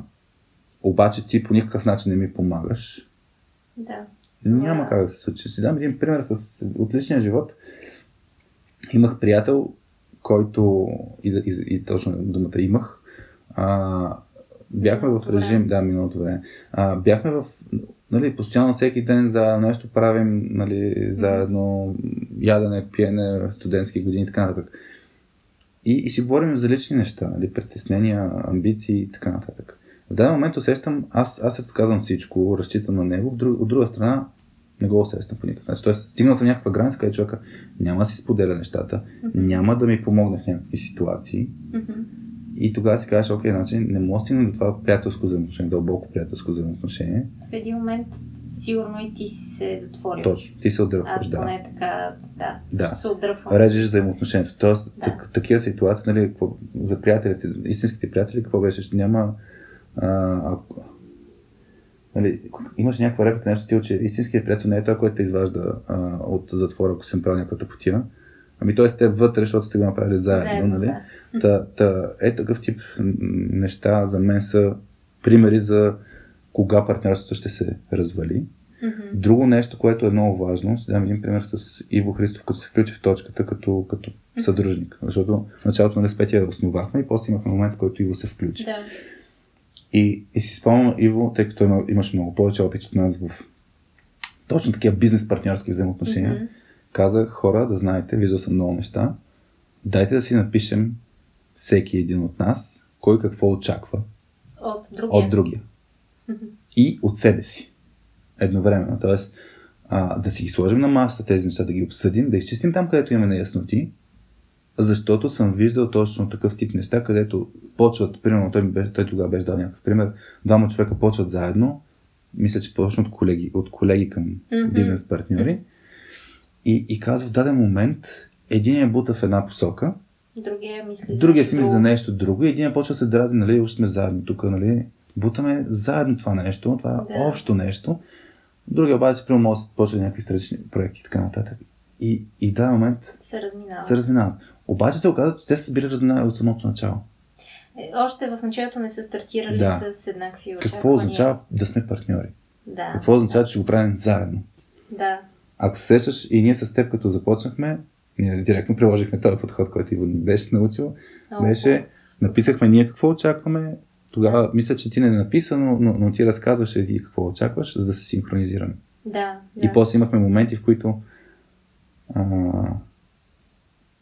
обаче ти по никакъв начин не ми помагаш. Да. Няма как да се случи. Си дам един пример с отличния живот. Имах приятел, който и, и, и точно думата имах. А, бяхме в режим, да, миналото време. А, бяхме в, нали, постоянно всеки ден за нещо правим, нали, заедно ядене, пиене, студентски години и така нататък. И, и си говорим за лични неща, нали, притеснения, амбиции и така нататък. В даден момент усещам, аз, аз разказвам всичко, разчитам на него, друг, от друга страна не го усещам по никакъв начин. Тоест, стигнал съм някаква граница, където човека няма да си споделя нещата, mm-hmm. няма да ми помогне в някакви ситуации. Mm-hmm. И тогава си кажеш, окей, значи не мога да стигна до това приятелско взаимоотношение, дълбоко приятелско взаимоотношение. В един момент сигурно и ти си се затворил. Точно, ти се отдръпваш, Аз да. поне така, да, Да. се отдръпвам. Режеш взаимоотношението. Тоест, Да. так, такива ситуации, нали, какво, за приятелите, истинските приятели, какво беше? Ще няма. А, ако, нали, имаш някаква реплика, нещо стил, че истинският приятел не е той, който те изважда а, от затвора, ако съм правил някаква тъпотия. Ами той сте вътре, защото сте го направили заедно, Заедно, нали? да. Та, та, е такъв тип неща за мен са примери за кога партньорството ще се развали. Мгм. Друго нещо, което е много важно, ще дам един пример с Иво Христов, като се включи в точката като, като съдружник. Защото в началото на Спетия основахме и после имахме момент, в който Иво се включи. Да. И, и си спомням Иво, тъй като има, имаш много повече опит от нас в точно такива бизнес партньорски взаимоотношения, Мгм. казах хора да знаете, виждал съм много неща, дайте да си напишем всеки един от нас, кой какво очаква От другия. от другия. И от себе си. Едновременно. Тоест, а, да си ги сложим на масата тези неща, да ги обсъдим, да изчистим там, където имаме неясноти, защото съм виждал точно такъв тип неща, където почват, примерно той, беше, той тогава беше дал някакъв пример, двама човека почват заедно, мисля, че почна от колеги, от колеги към Мгм. бизнес партньори, и, и казва в даден момент, един е бута в една посока, Другия мисли за другия нещо си мисли за нещо друго и един почва да се дразни, нали, още сме заедно тук, нали, бутаме заедно това нещо, това Да. да. общо нещо. Другия обаче, примерно, може да почне някакви странични проекти и така нататък. И, и в даден момент Се разминава. се разминават. Обаче се оказа, че те са били разминали от самото начало. Е, Още в началото не са стартирали Да. с еднакви Какво очаквания. означава да сме партньори? Да. Какво означава, че ще го правим заедно? Да. Ако се сещаш и ние с теб, като започнахме, ние директно приложихме този подход, който Иво ни беше научил. Много Беше, написахме ние какво очакваме. Тогава мисля, че ти не е написано, но, но ти разказваше и ти какво очакваш, за да се синхронизираме. Да. да. И после имахме моменти, в които а,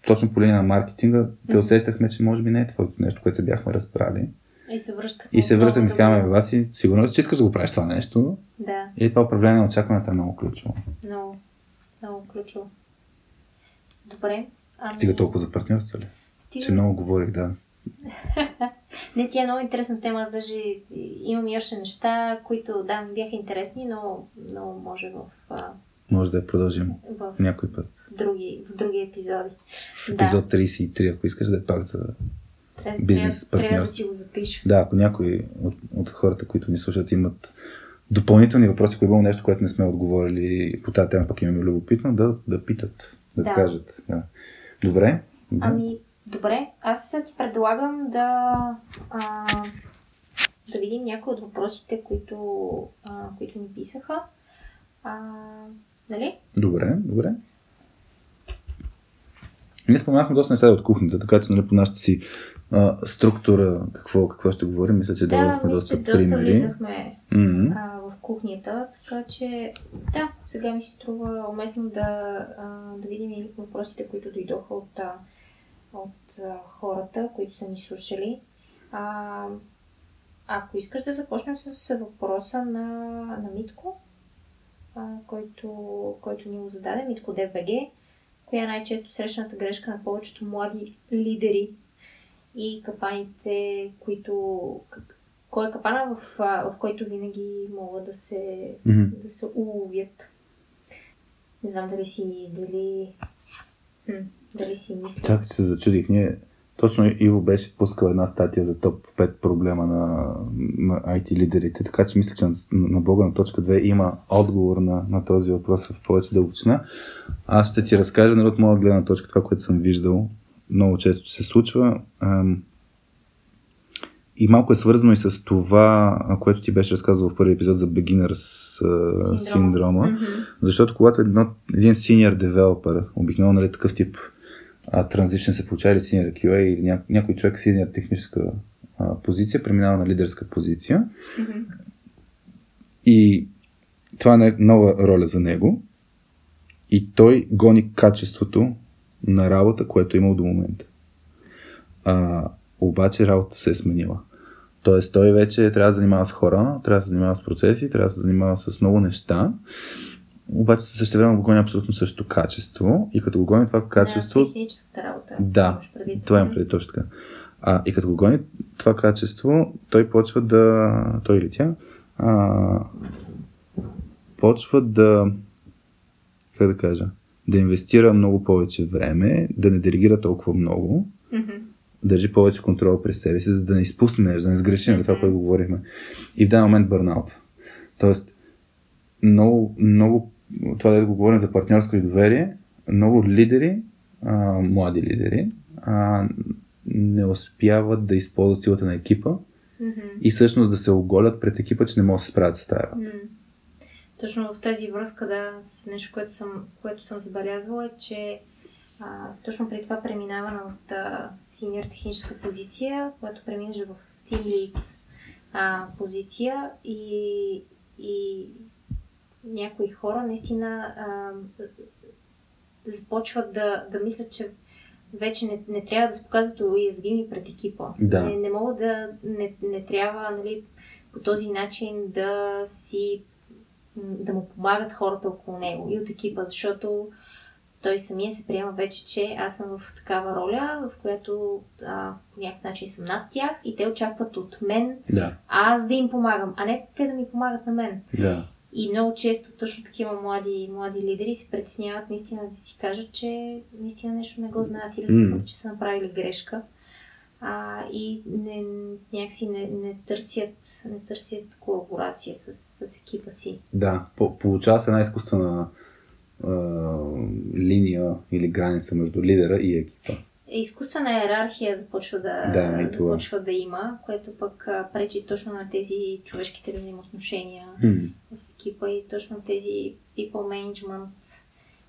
точно по линия на маркетинга те усещахме, че може би не е твоето нещо, което се бяхме разбрали. И се връщахме. И се връзваме и казваме, го- Васи, сигурно си, че искаш да го правиш това нещо. Да, И това управление на очакването е много ключово. много, много ключово. Добре. Ами, Стига толкова за партньорство ли? Стига. Че много говорих, да. Не, тя е много интересна тема. Аз даже имам и още неща, които, да, ми бяха интересни, но, но може в, а, Може да я продължим в, някой път. други, в други епизоди. В епизод 33, ако искаш да е пак за... Трябва, бизнес трябва, трябва да си го запиша. Да, ако някой от, от хората, които ни слушат, имат допълнителни въпроси, ако е било нещо, което не сме отговорили по тази тема, пък имаме любопитно, да, да питат, да, Да. кажат. Да. Добре. Ами, добре, аз ти предлагам да, а, да видим някои от въпросите, които, а, които ни писаха. А, нали? Добре, добре. Ние споменахме доста неща от кухнята, така че нали, по нашата си а, структура, какво, какво ще говорим, мисля, че Да, мисля, доста че примери. влизахме М-м. а, в кухнята, така че да, сега ми се струва уместно да, а, да видим и въпросите, които дойдоха от, а, от а, хората, които са ни слушали. А, ако искаш да започнем с въпроса на, на Митко, а, който, който ни го зададе, Митко ДВГ, коя е най-често срещаната грешка на повечето млади лидери и капаните, които... Кой е капана, в, в който винаги могат да се, Мгм. да се уловят? Не знам дали си... Дали, дали си мисля. Чакай, че се зачудих. Ние, точно Иво беше пускал една статия за топ 5 проблема на, на IT лидерите, така че мисля, че на, на блога на точка 2 има отговор на, на този въпрос в повече дълбочина. Аз ще ти разкажа нали, от моя гледна точка това, което съм виждал много често се случва. Ам, и малко е свързано и с това, което ти беше разказал в първи епизод за beginners а, синдрома. Мгм. Защото когато едно, един senior developer, обикновено нали, такъв тип а, се получава или senior QA или ня, някой човек с senior техническа а, позиция, преминава на лидерска позиция Мгм. и това е нова роля за него и той гони качеството на работа, което е имал до момента. А, обаче работа се е сменила. Тоест той вече трябва да занимава с хора, трябва да се занимава с процеси, трябва да се занимава с много неща, обаче също време го гони абсолютно същото качество и като го гони това качество, Да, техническата работа. Да, това е преди точно така. А, и като го гони това качество, той почва да, той или тя, а, почва да, как да кажа, да инвестира много повече време, да не делегира толкова много, Мгм. държи повече контрол през себе си, за да не изпусне нещо, да не сгреши на това, което го говорихме. И в даден момент бърнаут. Тоест, много, много, това да го говорим за партньорско и доверие, много лидери, а, млади лидери, а, не успяват да използват силата на екипа Мгм. и всъщност да се оголят пред екипа, че не могат да се справят с тази работа. М. Точно в тази връзка, да, с нещо, което съм, което съм забелязвала, е, че а, точно при това преминаване от а, синьор техническа позиция, когато преминеш в team lead а, позиция и, и някои хора наистина а, започват да, да мислят, че вече не, не трябва да се показват уязвими пред екипа. Да. Не, не могат да. Не, не трябва нали, по този начин да си. да му помагат хората около него и от екипа, защото той самия се приема вече, че аз съм в такава роля, в която а, по някакъв начин съм над тях и те очакват от мен Да. аз да им помагам, а не те да ми помагат на мен. Да. И много често точно такива млади, млади лидери се притесняват наистина да си кажат, че наистина нещо не го знаят или mm. че са направили грешка. А, и не, някакси не, не, търсят, не търсят колаборация с, с екипа си. Да. По- получава се една изкуствена а, линия или граница между лидера и екипа. Изкуствена иерархия започва да, Да, и това. започва да има, което пък пречи точно на тези човешките взаимоотношения М. в екипа и точно тези people management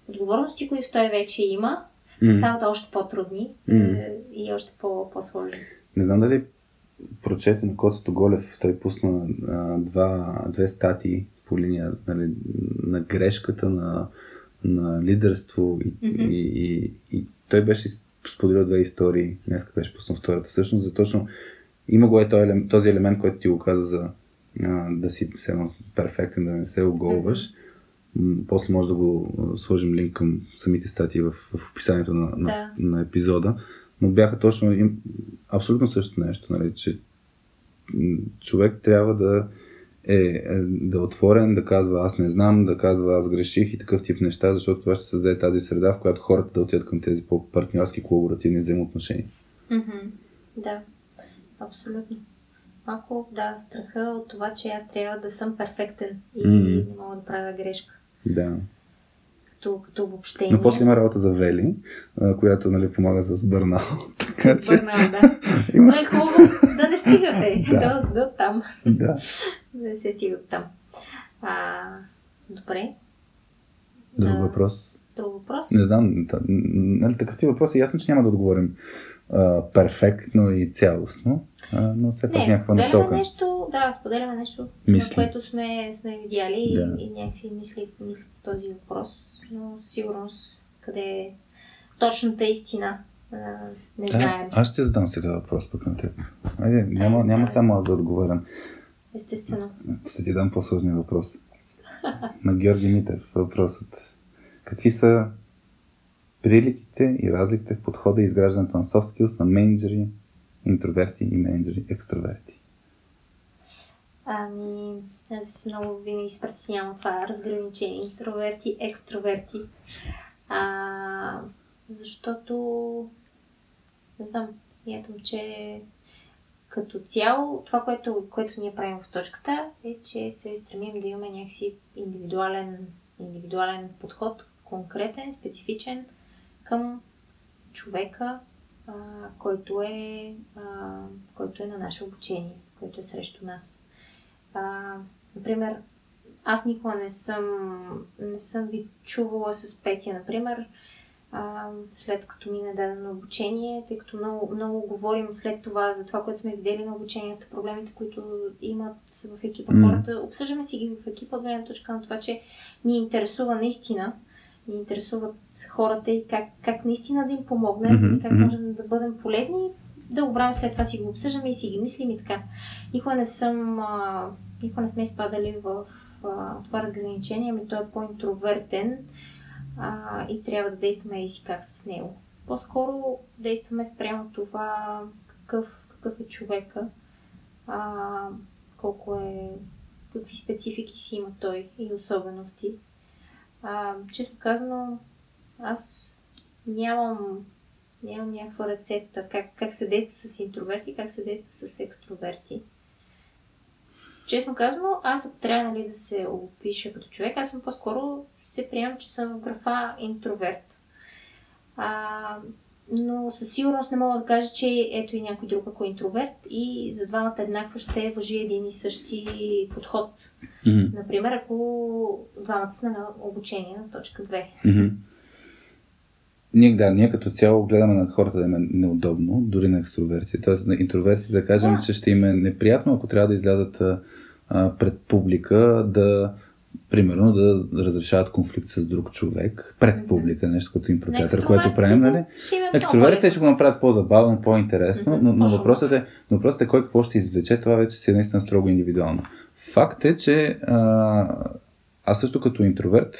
отговорности, които той вече има, М. стават още по-трудни е, и още по- по-сложни. Не знам дали прочете на Коцето Голев, той пусна а, два, две статии по линия нали, на грешката на, на лидерство и, Мгм. и, и, и той беше споделил две истории, днес беше пуснал втората, всъщност за точно има го е този елемент, който ти го каза за а, да си все перфектен, да не се оголваш. После може да го сложим линк към самите статии в, в описанието на, на, Да. на епизода. Но бяха точно им, абсолютно същото нещо, нали, че човек трябва да е, е да е отворен, да казва аз не знам, да казва аз греших и такъв тип неща, защото това ще създаде тази среда, в която хората да отидат към тези по-партньорски, колаборативни взаимоотношения. Мгм. Да, абсолютно. Малко, да, страха от това, че аз трябва да съм перфектен и Мгм. не мога да правя грешка. Да. Като, като обобщение. Но после има работа за Вели, която нали, помага с бърнал. Така С че, бърнал, да. Но е хубаво да не стигате Да. до, до там. да. Да не се стига до там. А, добре. Друг Да. въпрос. Друг въпрос? Не знам, нали, такъв ти въпрос е ясно, че няма да отговорим а, перфектно и цялостно, а, но все пак Не, някаква насока. нещо, да, споделяме нещо, Мисли. което сме, сме видяли Да. и, и някакви мисли, мисли по този въпрос, но сигурност къде е точната истина, не знаем. А, аз ще задам сега въпрос пък на теб. Айде, няма, Айде, няма давай. само аз да отговарям. Естествено. Ще ти дам по-сложния въпрос. На Георги Митев въпросът. Какви са приликите и разликите в подхода и изграждането на soft skills на менеджери, интроверти и менеджери, екстраверти? Ами, аз много винаги се притеснявам това разграничение. Интроверти, екстроверти. А, защото, не знам, смятам, че като цяло, това, което, което ние правим в точката, е, че се стремим да имаме някакси индивидуален, индивидуален подход, конкретен, специфичен към човека, а, който, е, а, който е на наше обучение, който е срещу нас. А, например, аз никога не съм, не съм ви чувала с Петя, например, а, след като мине дадено обучение, тъй като много, много говорим след това за това, което сме видели на обученията, проблемите, които имат в екипа хората. Обсъждаме си ги в екипа от гледна точка на това, че ни интересува наистина, ни интересуват хората и как, как наистина да им помогнем, Мгм, и как можем да бъдем полезни. Дълго време след това си го обсъждаме и си ги мислим и така. Никога не съм, а, никога не сме изпадали в а, това разграничение, ами той е по-интровертен а, и трябва да действаме и си как с него. По-скоро действаме спрямо това какъв, какъв е човека, а, колко е, какви специфики си има той и особености. А, често казано, аз нямам, нямам някаква рецепта как, как се действа с интроверти, как се действа с екстроверти. Честно казано, аз ако трябва нали, да се опиша като човек, аз съм по-скоро се приемам, че съм в графа интроверт. А, но със сигурност не мога да кажа, че ето и някой друг ако е интроверт и за двамата еднакво ще въжи един и същи подход. Мгм. Например, ако двамата сме на обучение на точка 2. Мгм. Ние, да, ние като цяло гледаме на хората да им е неудобно, дори на екстроверти. Тоест на интроверти да кажем, Да. че ще им е неприятно, ако трябва да излязат а, пред публика, да примерно да разрешават конфликт с друг човек пред публика, нещо като импротеатър, което правим, нали? Екстровертите ще го направят по-забавно, по-интересно, но, но, въпросът е, но въпросът е кой какво ще извлече, това вече си е наистина строго индивидуално. Факт е, че а, аз също като интроверт,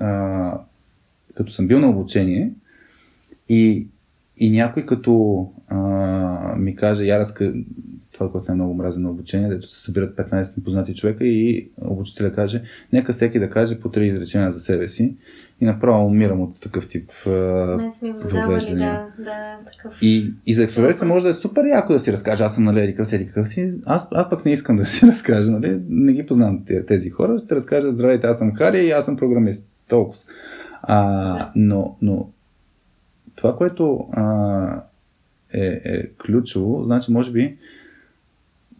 а, като съм бил на обучение и, и някой като а, ми каже, я разка, това, което е много мразен на обучение, дето се събират 15 непознати човека и обучителя каже, нека всеки да каже по три изречения за себе си и направо умирам от такъв тип Мен сме го задавали, да, да, такъв. И, и за екстровертите може да е супер яко да си разкаже, аз съм нали еди си, какъв си, аз, аз пък не искам да си разкажа, нали, не ги познавам тези хора, ще разкажа, здравейте, аз съм Хари и аз съм програмист, толкова. А, но, но това, което а, е, е ключово, значи може би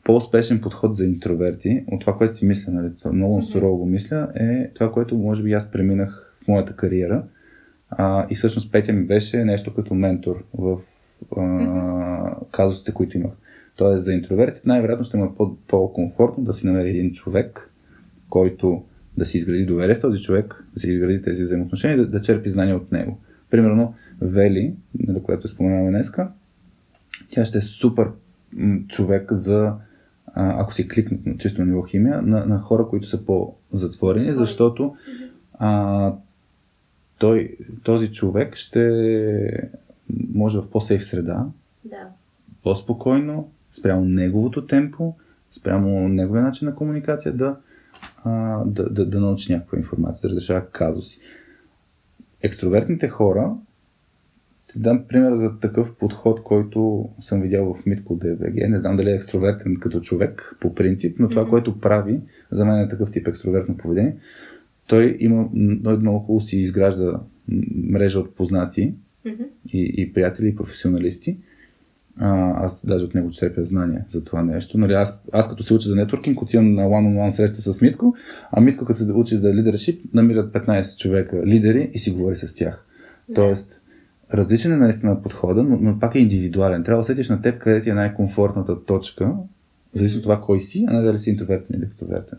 по-успешен подход за интроверти, от това, което си мисля, нали, това много mm-hmm. сурово го мисля, е това, което може би аз преминах в моята кариера. А, и всъщност Петя ми беше нещо като ментор в а, mm-hmm. казусите, които имах. Тоест за интровертите най-вероятно ще му е по- по-комфортно да си намери един човек, който да си изгради доверие с този човек, да си изгради тези взаимоотношения и да, да черпи знания от него. Примерно Вели, нали, която споменаваме днеска, тя ще е супер човек за ако си кликнат на чисто ниво химия, на, на хора, които са по-затворени, защото а, той, този човек ще може в по-сейф среда, да. по-спокойно, спрямо неговото темпо, спрямо неговия начин на комуникация да, а, да, да, да научи някаква информация, да разрешава казуси. Екстровертните хора ще дам пример за такъв подход, който съм видял в Митко ДВГ. Не знам дали е екстровертен като човек по принцип, но това, mm-hmm. което прави, за мен е такъв тип екстровертно поведение. Той има много, много хубаво си изгражда мрежа от познати mm-hmm. и, и приятели, и професионалисти. А, аз даже от него черпя знания за това нещо. Нали, аз, аз като се уча за нетворкинг, отивам на one-on-one среща с Митко, а Митко като се учи за лидершип, намират 15 човека лидери и си говори с тях. Yeah. Тоест, различен е наистина подхода, но, но пак е индивидуален. Трябва да усетиш на теб къде ти е най-комфортната точка, зависи от това кой си, а не дали си интровертен или екстровертен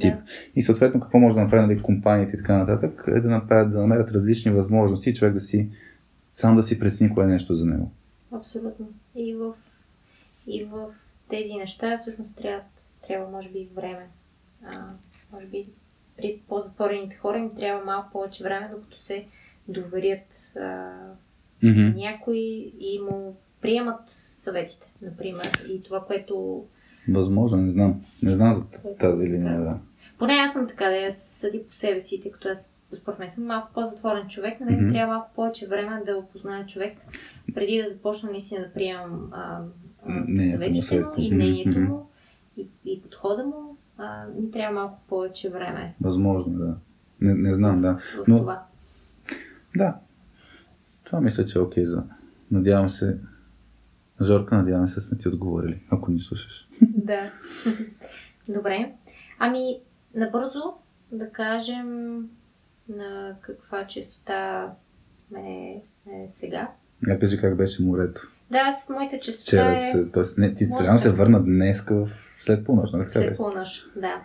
тип. Yeah. И съответно какво може да направи нали, компаниите и така нататък, е да, направят, да намерят различни възможности и човек да си сам да си прецени кое е нещо за него. Абсолютно. И в, и в тези неща всъщност трябва, трябва може би време. А, може би при по-затворените хора им трябва малко повече време, докато се доверят а, mm-hmm. някои и му приемат съветите, например. И това, което... Възможно, не знам. Не знам за тази линия, да. Поне аз съм така, да я съди по себе си, тъй като аз според мен съм малко по-затворен човек, но mm-hmm. трябва малко повече време да опозная човек, преди да започна наистина да приемам а, а, съветите му и мнението mm-hmm. му и, и подхода му. А, ми трябва малко повече време. Възможно, да. Не, не знам, да. Но, това. Да. Това мисля, че е окей за... Надявам се... Жорка, надявам се, сме ти отговорили, ако ни слушаш. Да. Добре. Ами, набързо да кажем на каква частота сме, сме сега. Я кажи как беше морето. Да, с моята частота Вчера, е... Се, тоест, не, ти трябва се върна днес в... след полунощ, нали? След полунощ, да.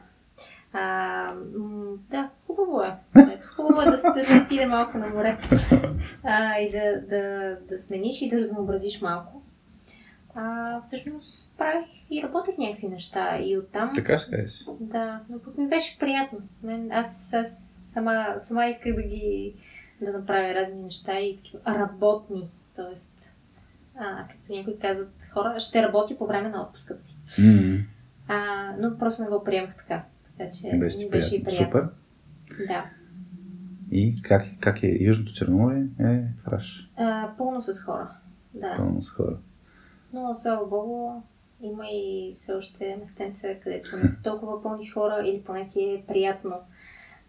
А, да, хубаво е. Хубаво е да, да се отиде малко на море а, и да, да, да смениш и да разнообразиш малко. А, всъщност правих и работех някакви неща и оттам... Така кажеш. Да, но пък ми беше приятно. Мен, аз, аз сама, сама исках да ги да направя разни неща и такива работни. Тоест, а, както някои казват хора, ще работя по време на отпуската си. Mm-hmm. А, но просто не го приемах така. Така че беше, беше и приятно. Супер. Да. И как, как е Южното Черноморие? Е фраш. А, пълно с хора. Да. Пълно с хора. Но, слава богу, има и все още местенца, където не са толкова пълни с хора или поне ти е приятно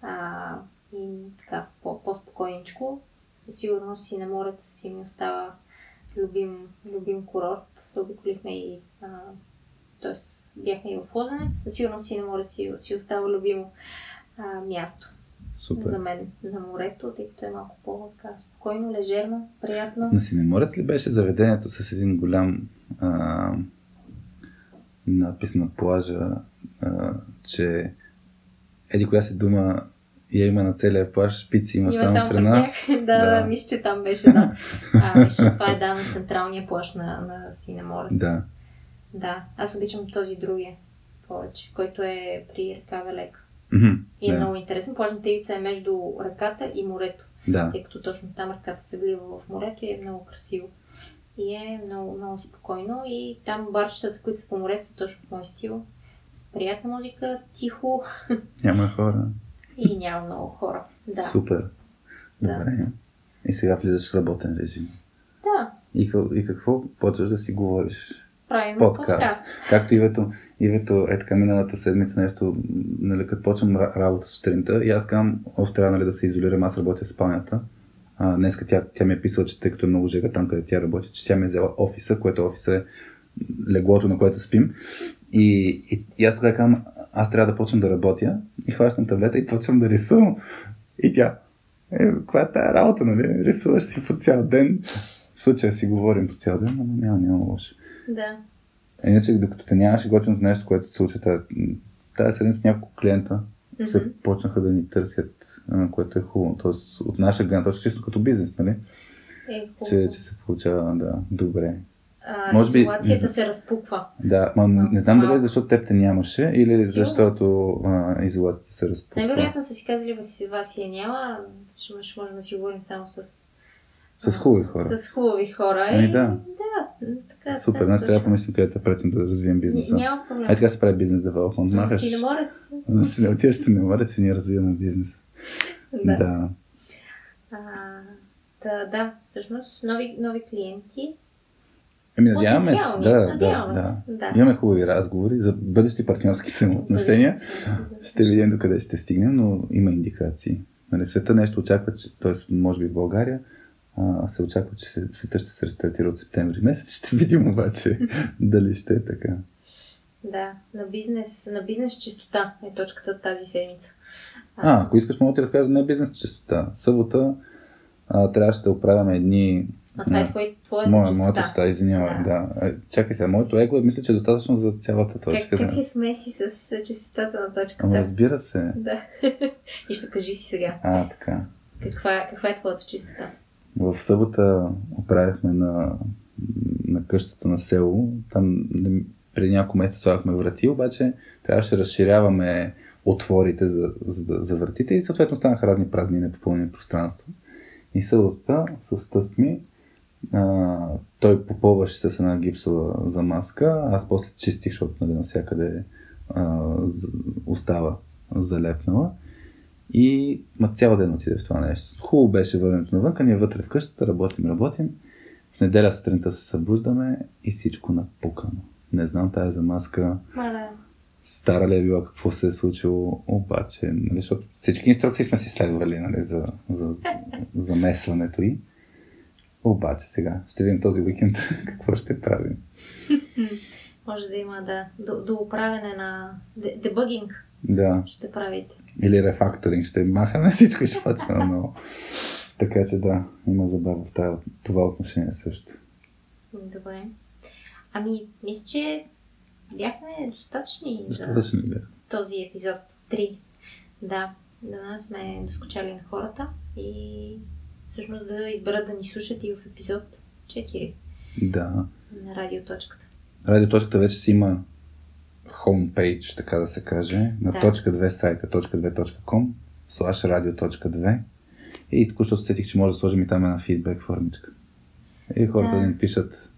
а, и така по-спокойничко. Със сигурност и на морето си ми остава любим, любим курорт. Обиколихме и а, т.е. бяхме и в Лозенец. Със сигурност си на море си, си остава любимо а, място. Супер. За мен на морето, тъй като е малко по-спокойно, лежерно, приятно. На Синеморец ли беше заведението с един голям а, надпис на плажа, а, че еди коя си дума я има на целия плаш, шпици има, Има само само при нас. тях. да, да, мисля, че там беше, да. А, мисля, това е да на централния плаш на, на Синеморец. Да. Да, аз обичам този другия повече, който е при река Велека. Мгм, И е да. много интересен. Плажната ивица е между ръката и морето, да. тъй като точно там ръката се влива в морето и е много красиво. И е много, много спокойно. И там барчетата, които са по морето, са точно в мой стил. Приятна музика, тихо Няма хора. и няма много хора. Да. Супер. Да. Добре. И сега влизаш в работен режим. Да, И, и какво? Почваш да си говориш. Правим Подкаст. подкаст. Както Ивето, Ивето е така миналата седмица нещо, нали, като почвам ра- работа сутринта и аз казвам, оф, трябва нали, да се изолирам, аз работя в спалнята. А, днеска тя, тя ми е писала, че тъй като е много жега там, къде тя работи, че тя ми е взела офиса, което офиса е леглото, на което спим. И, и, и аз тогава казвам, аз трябва да почвам да работя и хващам таблета и почвам да рисувам. И тя, е, каква е тая работа, нали? Рисуваш си по цял ден. В случая си говорим по цял ден, но няма, няма лошо. Да. Иначе, докато те нямаше готиното нещо, което се случва тази, тази седмица, няколко клиента се Мгм. почнаха да ни търсят, а, което е хубаво. Тоест, от наша гледна точка, чисто като бизнес, нали? Е, Че, хубаво. че се получава, да, добре. А, Може би- не се разпуква. Да, ма не, не знам дали е Малко. защото теб те нямаше или Сигурно. защото а, изолацията се разпуква. Най-вероятно са си казали, вас, я няма, ще, можем да си говорим само с... С хубави хора. С хубави хора. Ами да. Да, така. Супер, се значи трябва да помислим къде да претим да развием бизнеса. Няма проблем. Е, така се прави бизнес девелопмент. Махаш, Синеморец. да си отиваш морец и ние развиваме бизнес. Да. да. А, да, да, всъщност нови, нови клиенти. Ами надяваме се. Да, да, надяваме да. се, да. Имаме хубави разговори за бъдещи партньорски взаимоотношения. Ще видим докъде ще стигнем, но има индикации. Нали, света нещо очаква, че, т.е. може би в България, а, се очаква, че света ще се рестартира от септември месец. Ще видим обаче дали ще е така. Да, на бизнес, на бизнес чистота е точката тази седмица. А, ако искаш, мога да ти разкажа не бизнес чистота. Събота а, трябваше да оправяме едни... а това е на- твой, твоята Моя, чистота. моята чистота, извинявай, да. Е, Чакай сега, моето его е, мисля, че е достатъчно за цялата точка. Как, как да. е смеси с чистотата на точката? Ама разбира се. Да. И ще кажи си сега. А, така. Каква, е- каква е твоята чистота? В събота оправихме на, на къщата на село. Там преди няколко месеца слагахме врати, обаче трябваше да разширяваме отворите за, за, за вратите и съответно станаха разни празни и непопълнени пространства. И събота с тъст ми а, той попълваше с една гипсова замазка, аз после чистих, защото нали, навсякъде а, остава залепнала. И ма цял ден отиде в това нещо. Хубаво беше върнето навън, ние вътре в къщата работим, работим. В неделя сутринта се събуждаме и всичко напукано. Не знам тая замазка, Маля. стара ли е била, какво се е случило, обаче, нали, защото всички инструкции сме си следвали нали, за, за, за замесването й. Обаче сега ще видим този уикенд какво ще правим. Може да има да, до, до оправяне на де- дебъгинг Да, ще правите. Или рефакторинг, ще махаме всичко ще почнем наново. Така че да, има забава в това, това отношение също. Добре. Ами, мисля, че бяхме достатъчни за Достатъчно ли бе? този епизод 3. Да, да сме доскочали на хората и всъщност да изберат да ни слушат и в епизод 4 Да. на радиоточката. Радиоточката вече си има homepage, така да се каже, на Да. точка 2 сайта, точка2.com, slash radio.2 и току-що се сетих, че може да сложим и там една фидбек формичка. И хората Да. да ни пишат.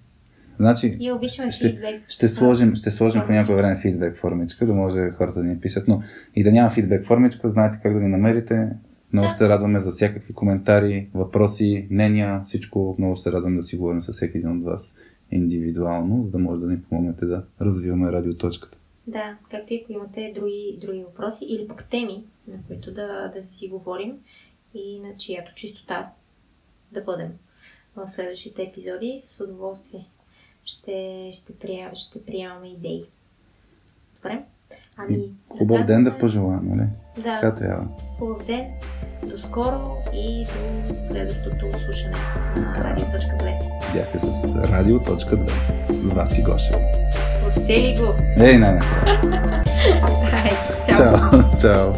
Значи, Ние обичаме ще, фидбек. ще сложим, ще сложим по някое време фидбек формичка, да може хората да ни пишат, но и да няма фидбек формичка, знаете как да ни намерите. Много Да. се радваме за всякакви коментари, въпроси, мнения, всичко. Много се радваме да си говорим с всеки един от вас индивидуално, за да може да ни помогнете да развиваме радиоточката. Да, както и ако имате други, други въпроси или пък теми, на които да, да си говорим и на чиято чистота да бъдем в следващите епизоди, с удоволствие ще, ще, прием, ще приемаме идеи. Добре? Ами, Хубав ден да пожелаем, нали? Да, Така трябва. хубав ден. До скоро и до следващото слушане на Радио.2. Бяхте с радио.2. С вас и Гоша. Оцели го! Ей, не, не. Ай, чао! Чао. Чао.